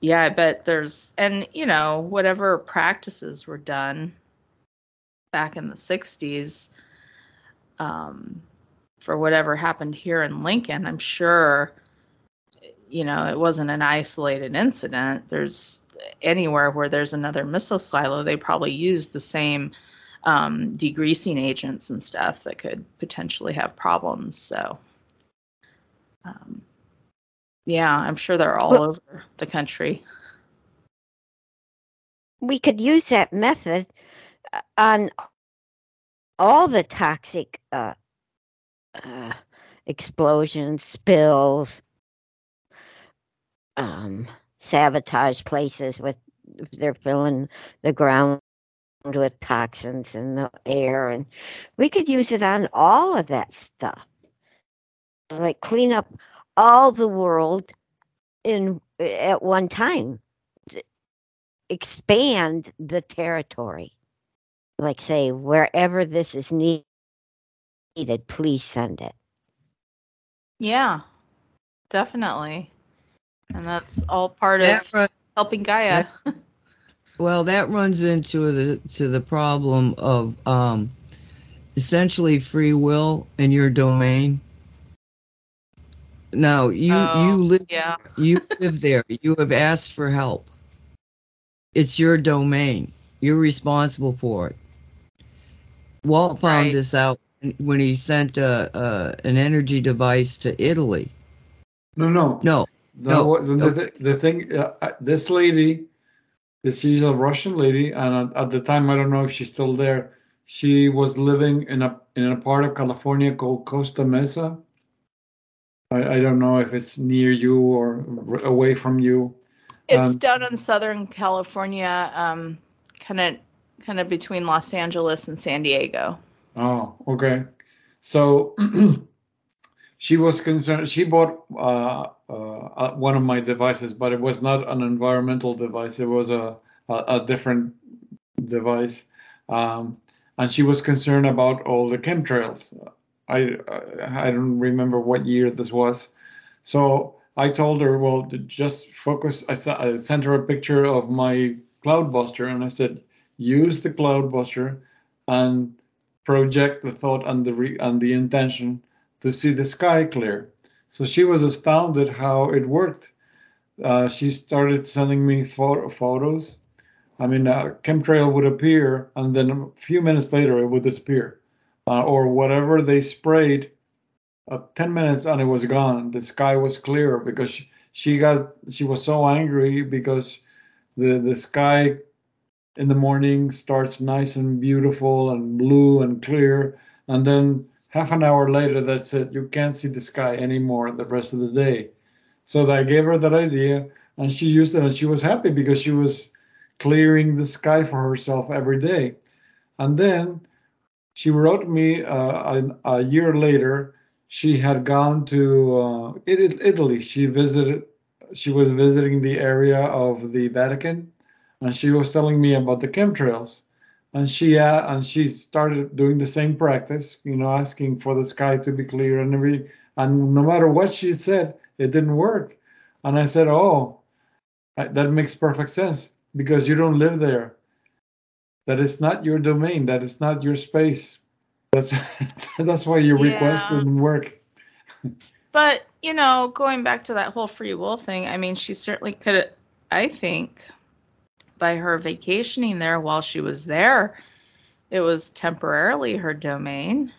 yeah i bet there's and you know whatever practices were done back in the 60s um for whatever happened here in lincoln i'm sure you know, it wasn't an isolated incident. There's anywhere where there's another missile silo, they probably use the same um, degreasing agents and stuff that could potentially have problems. So, um, yeah, I'm sure they're all Well- over the country. we could use that method uh, on all the toxic uh, uh, explosions, spills, um, sabotage places with they're filling the ground with toxins in the air, and we could use it on all of that stuff, like clean up all the world in at one time expand the territory. Like say, wherever this is needed, please send it. Yeah, definitely. And that's all part of run, helping Gaia. well, that runs into the to the problem of um, essentially free will in your domain. Now you Oh, you live yeah. you live there. You have asked for help. It's your domain. You're responsible for it. Walt found Right. this out when he sent a, a an energy device to Italy. No, no, No, no, no. the, thi- the thing. Uh, uh, this lady, this she's a Russian lady, and at, at the time, I don't know if she's still there. She was living in a in a part of California called Costa Mesa. I, I don't know if it's near you or r- away from you. It's Um, down in Southern California, um, kind of, kind of between Los Angeles and San Diego. Oh, okay. So she was concerned. She bought uh, uh, one of my devices, but it was not an environmental device. It was a a, a different device, um, and she was concerned about all the chemtrails. I I don't remember what year this was, so I told her, well, just focus. I, I sent her a picture of my Cloudbuster, and I said, use the Cloudbuster and project the thought and the re- and the intention to see the sky clear. So she was astounded how it worked. Uh, she started sending me pho- photos. I mean, a chemtrail would appear, and then a few minutes later, it would disappear, uh, or whatever they sprayed. Uh, Ten minutes and it was gone. The sky was clear because she, she got she was so angry because the the sky in the morning starts nice and beautiful and blue and clear and then half an hour later that's it you can't see the sky anymore the rest of the day so i gave her that idea and she used it and she was happy because she was clearing the sky for herself every day and then she wrote me uh, a, a year later she had gone to uh, italy. She visited she was visiting the area of the vatican and she was telling me about the chemtrails. And she uh, and she started doing the same practice you know asking for the sky to be clear and every and no matter what she said it didn't work. And i said oh that makes perfect sense because you don't live there that is not your domain that is not your space that's that's why your request Yeah. didn't work But you know, going back to that whole free will thing, I mean, she certainly could. I think by her vacationing there while she was there, it was temporarily her domain.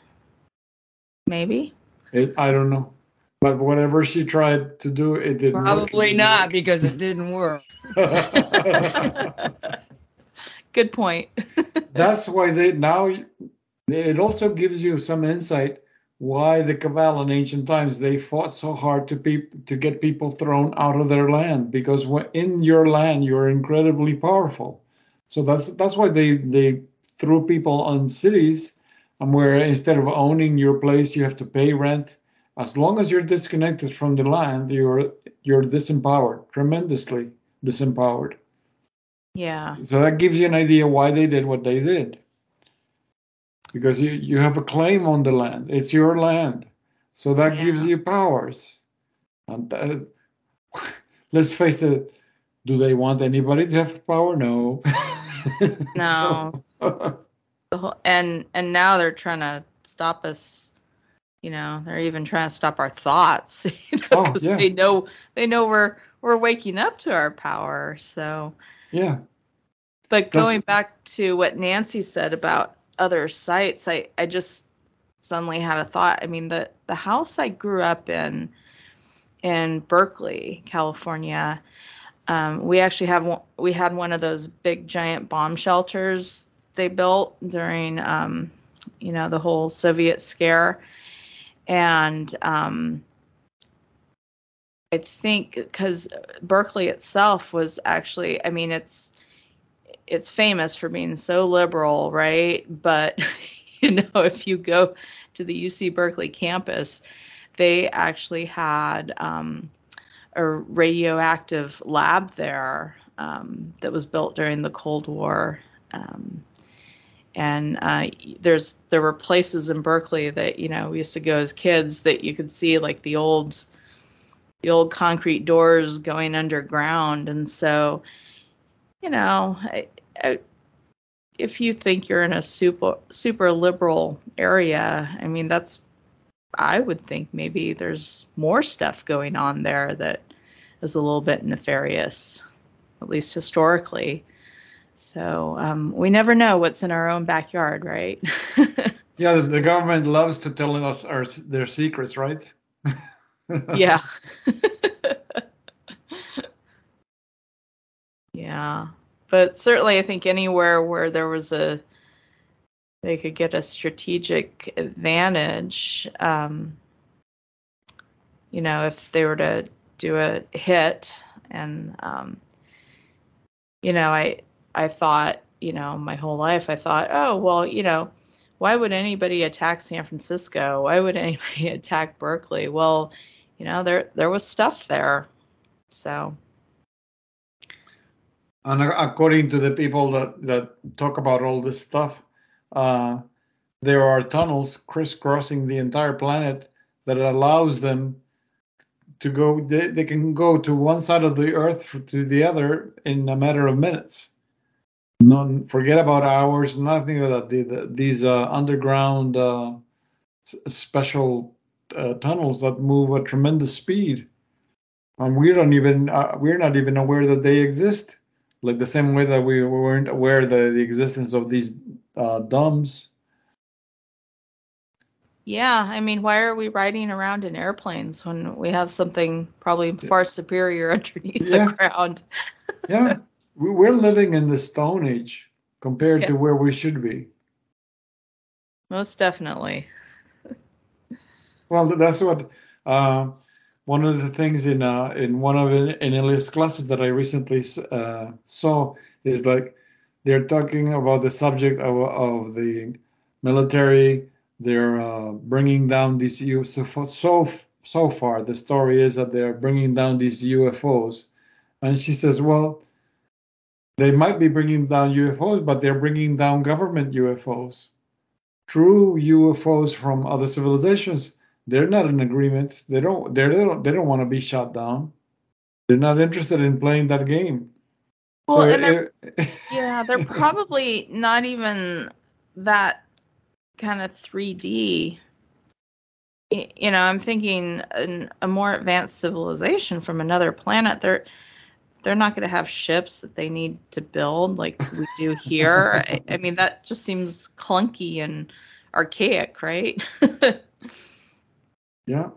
Maybe. it, i don't know but whatever she tried to do it didn't work. probably not because it didn't work. Good point. That's why they now it also gives you some insight why the Cabal in ancient times they fought so hard to peop, to get people thrown out of their land because when in your land you're incredibly powerful. So that's that's why they they threw people on cities and where instead of owning your place you have to pay rent. As long as you're disconnected from the land, you're you're disempowered, tremendously disempowered. Yeah. So that gives you an idea why they did what they did. Because you, you have a claim on the land, it's your land. So that gives you powers. And uh, let's face it, do they want anybody to have power? No. No. So- whole, and and now they're trying to stop us you know, they're even trying to stop our thoughts. You know, Oh, yeah. they know they know we're we're waking up to our power. So, Yeah. but That's- going back to what Nancy said about other sites, I I just suddenly had a thought. I mean, the the house I grew up in in Berkeley, California, um, we actually have one, we had one of those big giant bomb shelters they built during um, you know the whole Soviet scare, and um, I think because Berkeley itself was actually, I mean, it's it's famous for being so liberal, right? But you know, if you go to the UC Berkeley campus, they actually had um, a radioactive lab there um, that was built during the Cold War. Um, and uh, there's there were places in Berkeley that you know we used to go as kids that you could see like the old the old concrete doors going underground, and so you know I, I, if you think you're in a super super liberal area, I mean that's I would think maybe there's more stuff going on there that is a little bit nefarious, at least historically. So um, we never know what's in our own backyard, right? Yeah, the, government loves to tell us our their secrets, right? yeah. yeah. But certainly, I think anywhere where there was a, they could get a strategic advantage, um, you know, if they were to do a hit. And, um, you know, I, I thought, you know, my whole life, I thought, oh, well, you know, why would anybody attack San Francisco? Why would anybody attack Berkeley? Well, you know, there there was stuff there. So And according to the people that, that talk about all this stuff, uh, there are tunnels crisscrossing the entire planet that allows them to go. They, they can go to one side of the Earth to the other in a matter of minutes. None. Forget about hours. Nothing of that. The, the, these uh, underground uh, special uh, tunnels that move at tremendous speed, and we don't even uh, we're not even aware that they exist like the same way that we weren't aware the, the existence of these uh, yeah, I mean, why are we riding around in airplanes when we have something probably far superior underneath Yeah. the ground? Yeah, we, we're living in the Stone Age compared to where we should be. Most definitely. Well, that's what uh, one of the things in uh, in one of in, Elias classes that I recently uh, saw is like they're talking about the subject of, of the military. They're uh, bringing down these UFOs. so so far the story is that they're bringing down these UFOs, and she says, well, they might be bringing down UFOs, but they're bringing down government UFOs. True UFOs from other civilizations they're not in agreement. They don't. They're, they don't. They don't want to be shot down. They're not interested in playing that game. Well, so it- eh, Yeah, they're probably not even that kind of 3D. You know, I'm thinking an, a more advanced civilization from another planet. They're they're not going to have ships that they need to build like we do here. I, I mean, that just seems clunky and archaic, right? Yeah.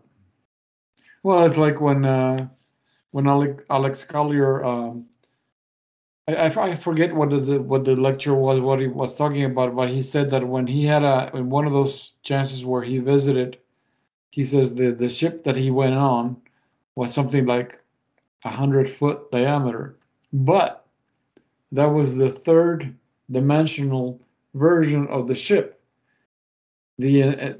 Well, it's like when uh, when Alex, Alex Collier. Um, I, I forget what the what the lecture was, what he was talking about, but he said that when he had a in one of those chances where he visited, he says the the ship that he went on was something like a hundred foot diameter, but that was the third dimensional version of the ship. The uh,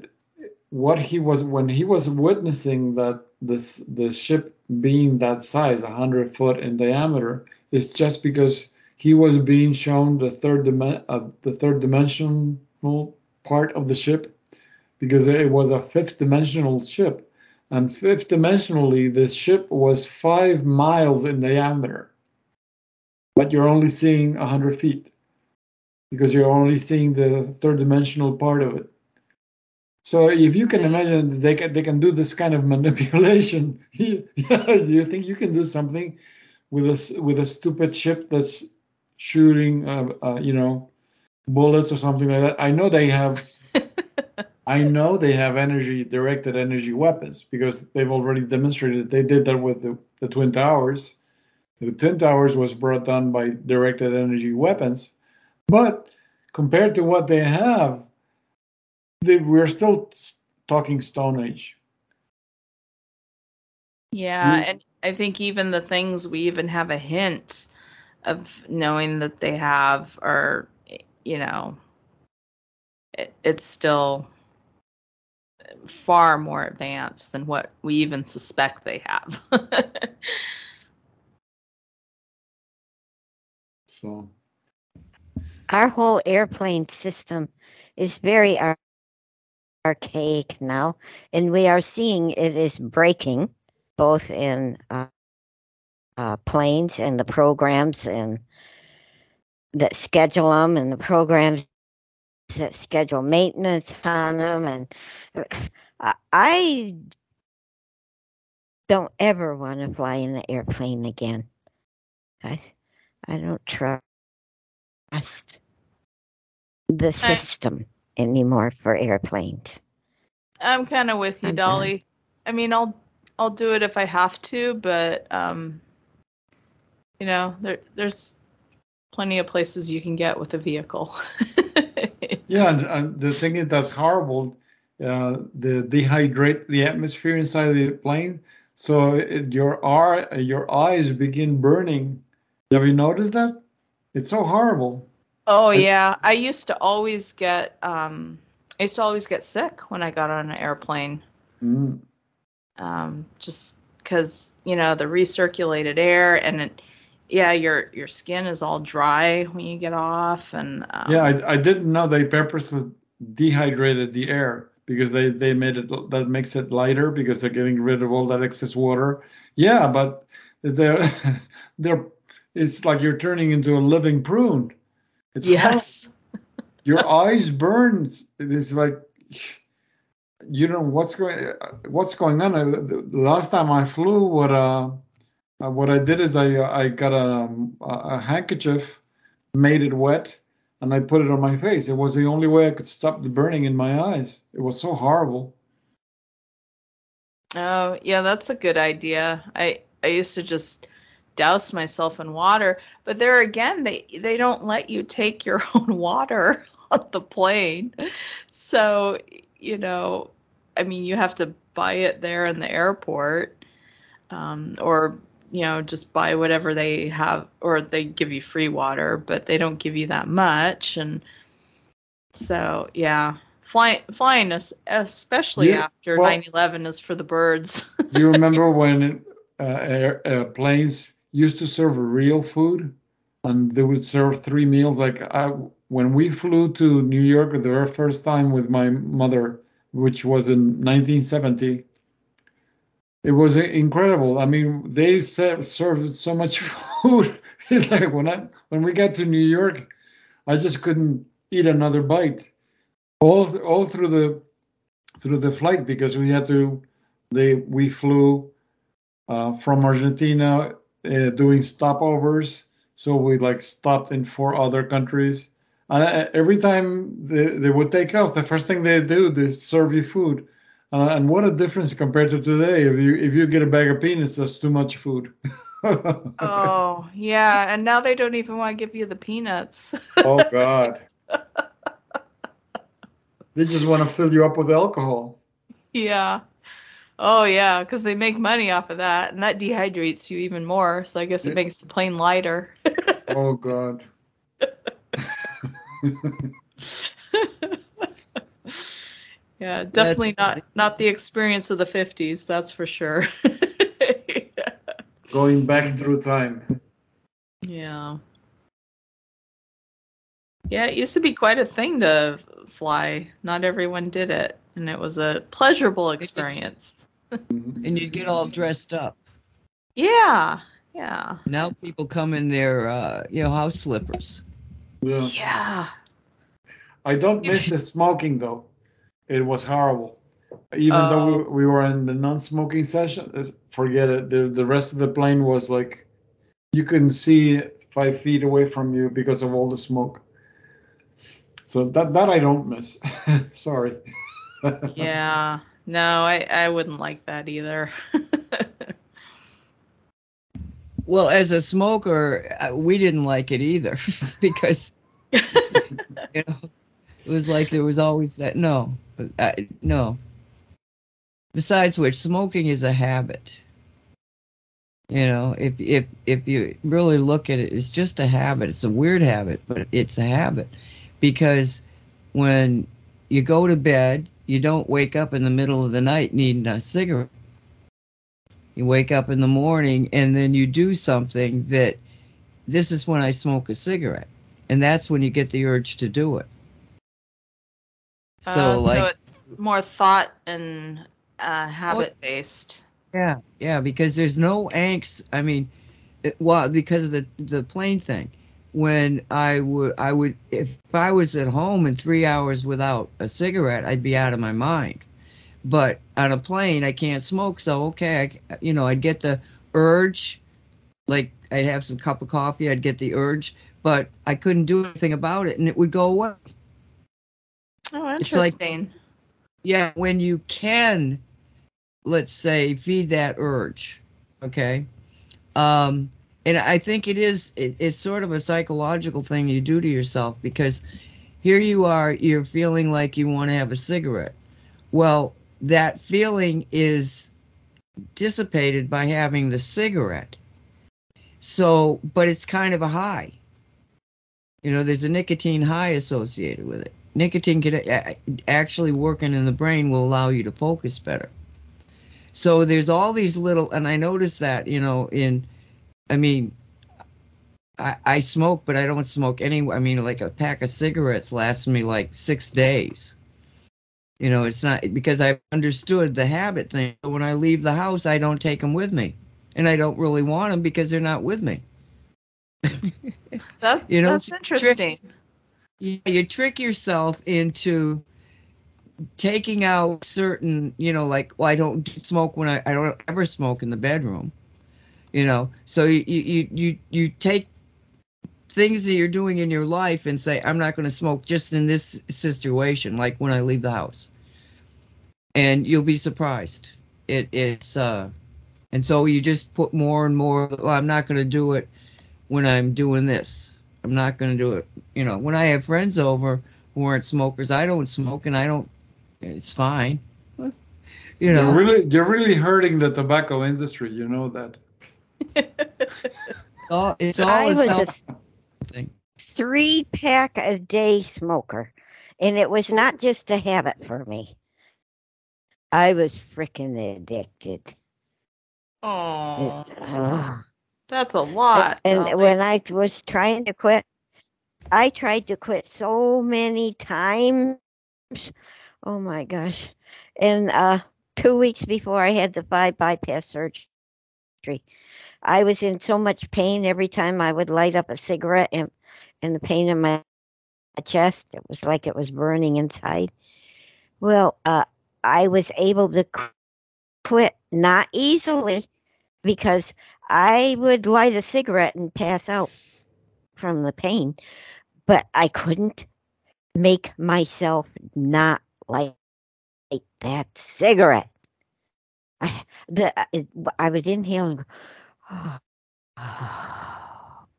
what he was when he was witnessing that this the ship being that size, a hundred foot in diameter, is just because he was being shown the third dimen- uh, the third dimensional part of the ship, because it was a fifth dimensional ship, and fifth dimensionally the ship was five miles in diameter, but you're only seeing a hundred feet, because you're only seeing the third dimensional part of it. So if you can imagine they can they can do this kind of manipulation, do you think you can do something with a with a stupid ship that's shooting, uh, uh, you know, bullets or something like that? I know they have. I know they have energy directed energy weapons because they've already demonstrated they did that with the, the twin towers. The twin towers was brought down by directed energy weapons, but compared to what they have, they, we're still talking Stone Age. Yeah, and I think even the things we even have a hint of knowing that they have are, you know, it, it's still far more advanced than what we even suspect they have. so, our whole airplane system is very archaic now, and we are seeing it is breaking both in uh, uh, planes and the programs and that schedule them and the programs that schedule maintenance on them. And uh, I don't ever want to fly in an airplane again. I, I don't trust the system anymore for airplanes. I'm kind of with you, I'm Dolly. Done. I mean, I'll I'll do it if I have to, but um, you know, there there's plenty of places you can get with a vehicle. yeah, and, and, the thing is that's horrible. Uh, the dehydrate the atmosphere inside the plane, so it, your eye your eyes begin burning. Have you noticed that? It's so horrible. Oh yeah, I used to always get um, I used to always get sick when I got on an airplane. Mm. Um, just because you know the recirculated air and it, yeah, your your skin is all dry when you get off and um, yeah, I, I didn't know they purposely dehydrated the air because they they made it that makes it lighter because they're getting rid of all that excess water. Yeah, but they're they're it's like you're turning into a living prune. It's yes. Your eyes burn. It's like you know what's going what's going on. The last time I flew, what uh, uh, what I did is I I got a, a handkerchief, made it wet, and I put it on my face. It was the only way I could stop the burning in my eyes. It was so horrible. Oh yeah, that's a good idea. I I used to just douse myself in water. But there again, they they don't let you take your own water on the plane. So, you know, I mean, you have to buy it there in the airport, um, or you know, just buy whatever they have, or they give you free water, but they don't give you that much. And so, yeah, flying, flying, especially you, after well, 9/11, is for the birds. you remember when uh, air, uh, planes used to serve real food and they would serve three meals. Like I, when we flew to new york the very first time with my mother which was in 1970 it was incredible. I mean they served so much food. It's like when i when we got to new york i just couldn't eat another bite. All all through the through the flight because we had to they we flew uh, from argentina uh, doing stopovers. So we like stopped in four other countries. And uh, every time they, they would take off, the first thing they do they serve you food. Uh, and what a difference compared to today! If you if you get a bag of peanuts, that's too much food. oh yeah, and now they don't even want to give you the peanuts. oh God! they just want to fill you up with alcohol. Yeah. Oh yeah, because they make money off of that, and that dehydrates you even more. So I guess it makes the plane lighter. oh god. yeah, definitely that's, not not the experience of the fifties. That's for sure. Going back through time. Yeah. Yeah, it used to be quite a thing to fly. Not everyone did it and it was a pleasurable experience. and you'd get all dressed up. Yeah, yeah. Now people come in their, uh, you know, house slippers. Yeah. yeah. I don't miss the smoking though. It was horrible. Even though we, Oh. we were in the non-smoking session, uh, forget it. The the rest of the plane was like, you couldn't see five feet away from you because of all the smoke. So that that I don't miss. Sorry. Yeah. No, I, I wouldn't like that either. Well, as a smoker, we didn't like it either because you know it was like there was always that no, uh, no. Besides which, smoking is a habit. You know, if if if you really look at it, it's just a habit. It's a weird habit, but it's a habit because when you go to bed, you don't wake up in the middle of the night needing a cigarette. You wake up in the morning and then you do something that this is when I smoke a cigarette. And that's when you get the urge to do it. So Uh, like so it's more thought and uh, habit based. Yeah, yeah, because there's no angst. I mean, it, well, because of the the plane thing. When I would, I would, if I was at home in three hours without a cigarette, I'd be out of my mind. But on a plane, I can't smoke, so okay, I, you know, I'd get the urge, like I'd have some cup of coffee, I'd get the urge, but I couldn't do anything about it, and it would go away. Oh, It's like- interesting. yeah when you can let's say feed that urge okay um and i think it is it, it's sort of a psychological thing you do to yourself because here you are you're feeling like you want to have a cigarette. Well that feeling is dissipated by having the cigarette. So but it's kind of a high. You know there's a nicotine high associated with it. Nicotine can actually working in the brain will allow you to focus better. So there's all these little, and I noticed that, you know, in, I mean, I, I smoke, but I don't smoke any, I mean, like a pack of cigarettes lasts me like six days. You know, it's not because I've understood the habit thing. So when I leave the house, I don't take them with me. And I don't really want them because they're not with me. That's, you know, that's interesting. you, you trick yourself into taking out certain, you know, like, well, I don't smoke when I, I don't ever smoke in the bedroom, you know. So you, you, you, you take things that you're doing in your life and say, I'm not going to smoke just in this situation, like when I leave the house. And you'll be surprised. It, it's, uh, and so you just put more and more, well, I'm not going to do it when I'm doing this. I'm not going to do it. You know, when I have friends over who aren't smokers, I don't smoke and I don't, it's fine. You know You're know, really you're really hurting the tobacco industry. You know that. It's all, it's all I a was a self thing. three pack a day smoker, and it was not just a habit for me. I was freaking addicted. Oh, It- ugh. that's a lot. and Dolly. when I was trying to quit, I tried to quit so many times. Oh my gosh. And uh two weeks before I had the five bypass surgery, I was in so much pain every time I would light up a cigarette and and the pain in my chest. It was like it was burning inside. Well, uh I was able to quit not easily because I would light a cigarette and pass out from the pain, but I couldn't make myself not light that cigarette. Uh, I, the, it, I would inhale and go,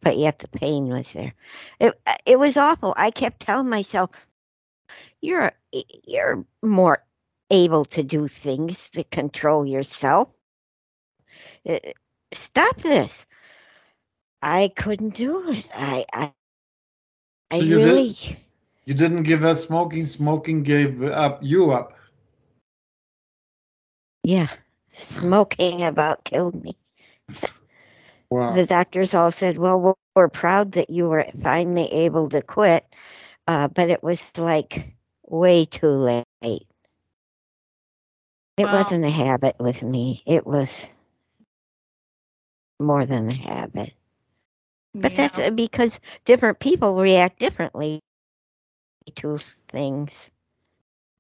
but yet the pain was there. It uh, it was awful. I kept telling myself, "You're you're more able to do things to control yourself. Uh, uh, Stop this." I couldn't do it. I I, I So you did- really You didn't give up smoking. Smoking gave up you up. yeah. Smoking about killed me. Wow. The doctors all said, "Well, we're, we're proud that you were finally able to quit," uh, but it was like way too late. It Wow. wasn't a habit with me. It was more than a habit. But Yeah. that's uh, because different people react differently to things.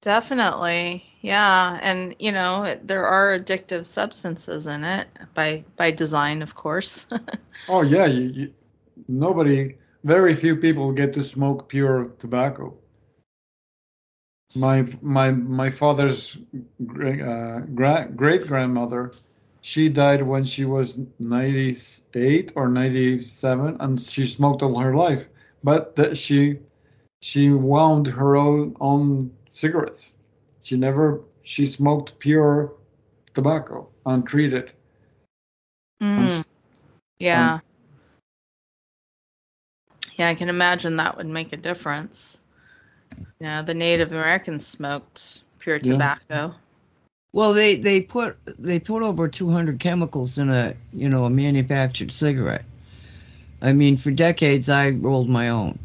Definitely. Yeah, and you know, there are addictive substances in it by by design, of course. oh yeah, you, you, nobody very few people get to smoke pure tobacco. My my my father's uh, great grandmother, she died when she was 98 or 97, and she smoked all her life. But that she she wound her own own cigarettes. She never she smoked pure tobacco untreated. Mm. yeah. Yeah, I can imagine that would make a difference. Yeah, the Native Americans smoked pure tobacco. Yeah. Well, they they put they put over 200 chemicals in a you know a manufactured cigarette. I mean, for decades I rolled my own,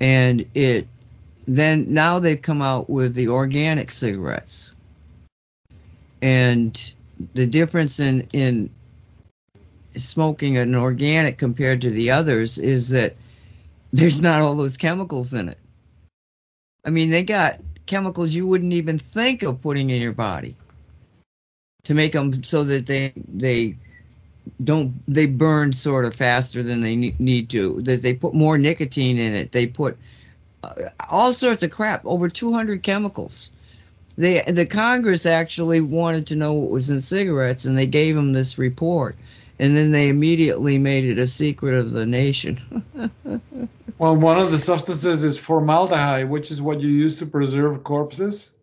and it then now they've come out with the organic cigarettes, and the difference in in smoking an organic compared to the others is that there's not all those chemicals in it. I mean, they got chemicals you wouldn't even think of putting in your body to make them so that they they don't they burn sort of faster than they need to. That they put more nicotine in it. They put Uh, all sorts of crap. Over 200 chemicals. They the Congress actually wanted to know what was in cigarettes, and they gave them this report and then they immediately made it a secret of the nation. well, one of the substances is formaldehyde, which is what you use to preserve corpses.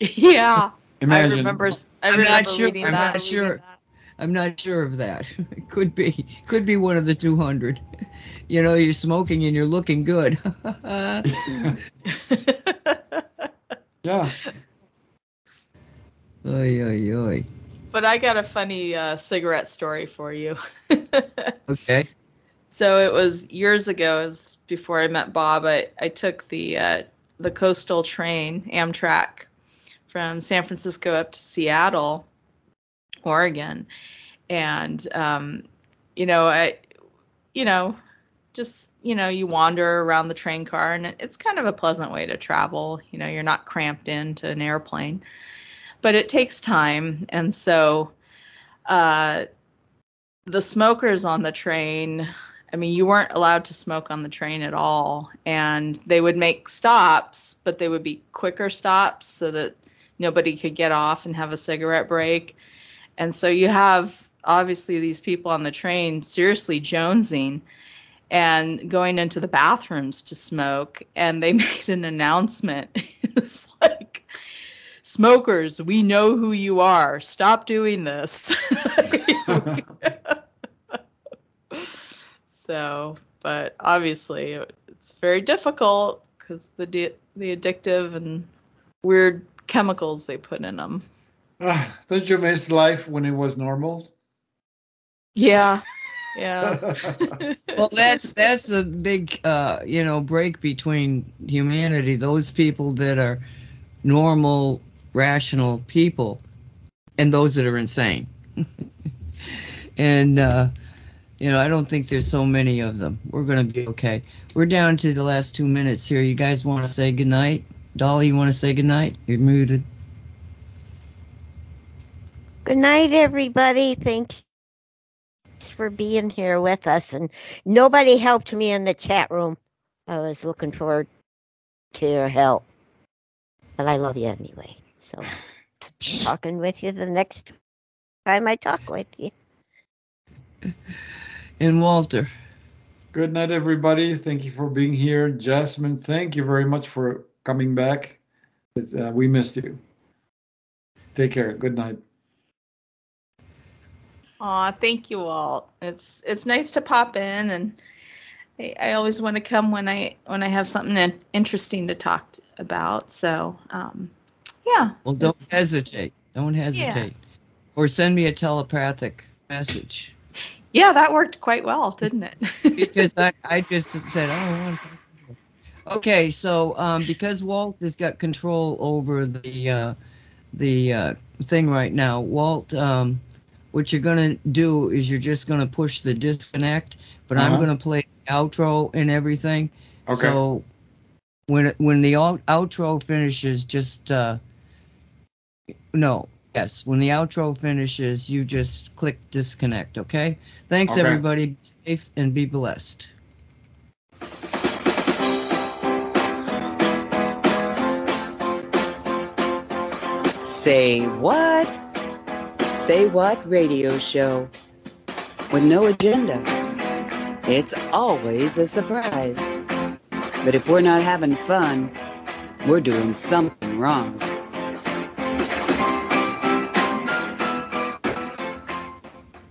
Yeah. Imagine. I remember. I am not sure. I'm that, not sure. I'm not sure of that. It could be. Could be one of the 200. You know, you're smoking and you're looking good. yeah. Oy, oy, oy. But I got a funny uh, cigarette story for you. okay. So it was years ago. It was before I met Bob. I, I took the uh, the coastal train Amtrak from San Francisco up to Seattle, Oregon, and um, you know I, you know, just you know you wander around the train car and it's kind of a pleasant way to travel. You know, you're not cramped into an airplane but it takes time. And so uh, the smokers on the train, I mean, you weren't allowed to smoke on the train at all. And they would make stops, but they would be quicker stops so that nobody could get off and have a cigarette break. And so you have obviously these people on the train seriously jonesing and going into the bathrooms to smoke. And they made an announcement. it's like, smokers, we know who you are. Stop doing this. so, but obviously, it's very difficult because the the addictive and weird chemicals they put in them. Uh, don't you miss life when it was normal? Yeah. Yeah. well, that's that's a big uh, you know break between humanity. Those people that are normal rational people and those that are insane. and, uh, you know, I don't think there's so many of them. We're going to be okay. We're down to the last two minutes here. You guys want to say goodnight? Dolly, you want to say goodnight? You're muted. Good night, everybody. Thanks for being here with us. And nobody helped me in the chat room. I was looking forward to your help. But I love you anyway. So talking with you the next time I talk with you. And Walter. Good night, everybody. Thank you for being here. Yasmin, thank you very much for coming back. Uh, we missed you. Take care. Good night. Aw, thank you all. It's it's nice to pop in, and I, I always want to come when I when I have something interesting to talk about. So um, yeah. Well, don't hesitate. Don't hesitate. Yeah. Or send me a telepathic message. Yeah, that worked quite well, didn't it? because I, I just said, oh, okay. So um, because Walt has got control over the uh, the uh, thing right now, Walt, um, what you're gonna do is you're just gonna push the disconnect, but uh-huh. I'm gonna play the outro and everything. Okay. So when when the out- outro finishes, just uh, no, yes, when the outro finishes, you just click disconnect. Okay. Thanks, Okay. everybody. Be safe and be blessed. Say what? Say what radio show with no agenda. It's always a surprise. But if we're not having fun, we're doing something wrong.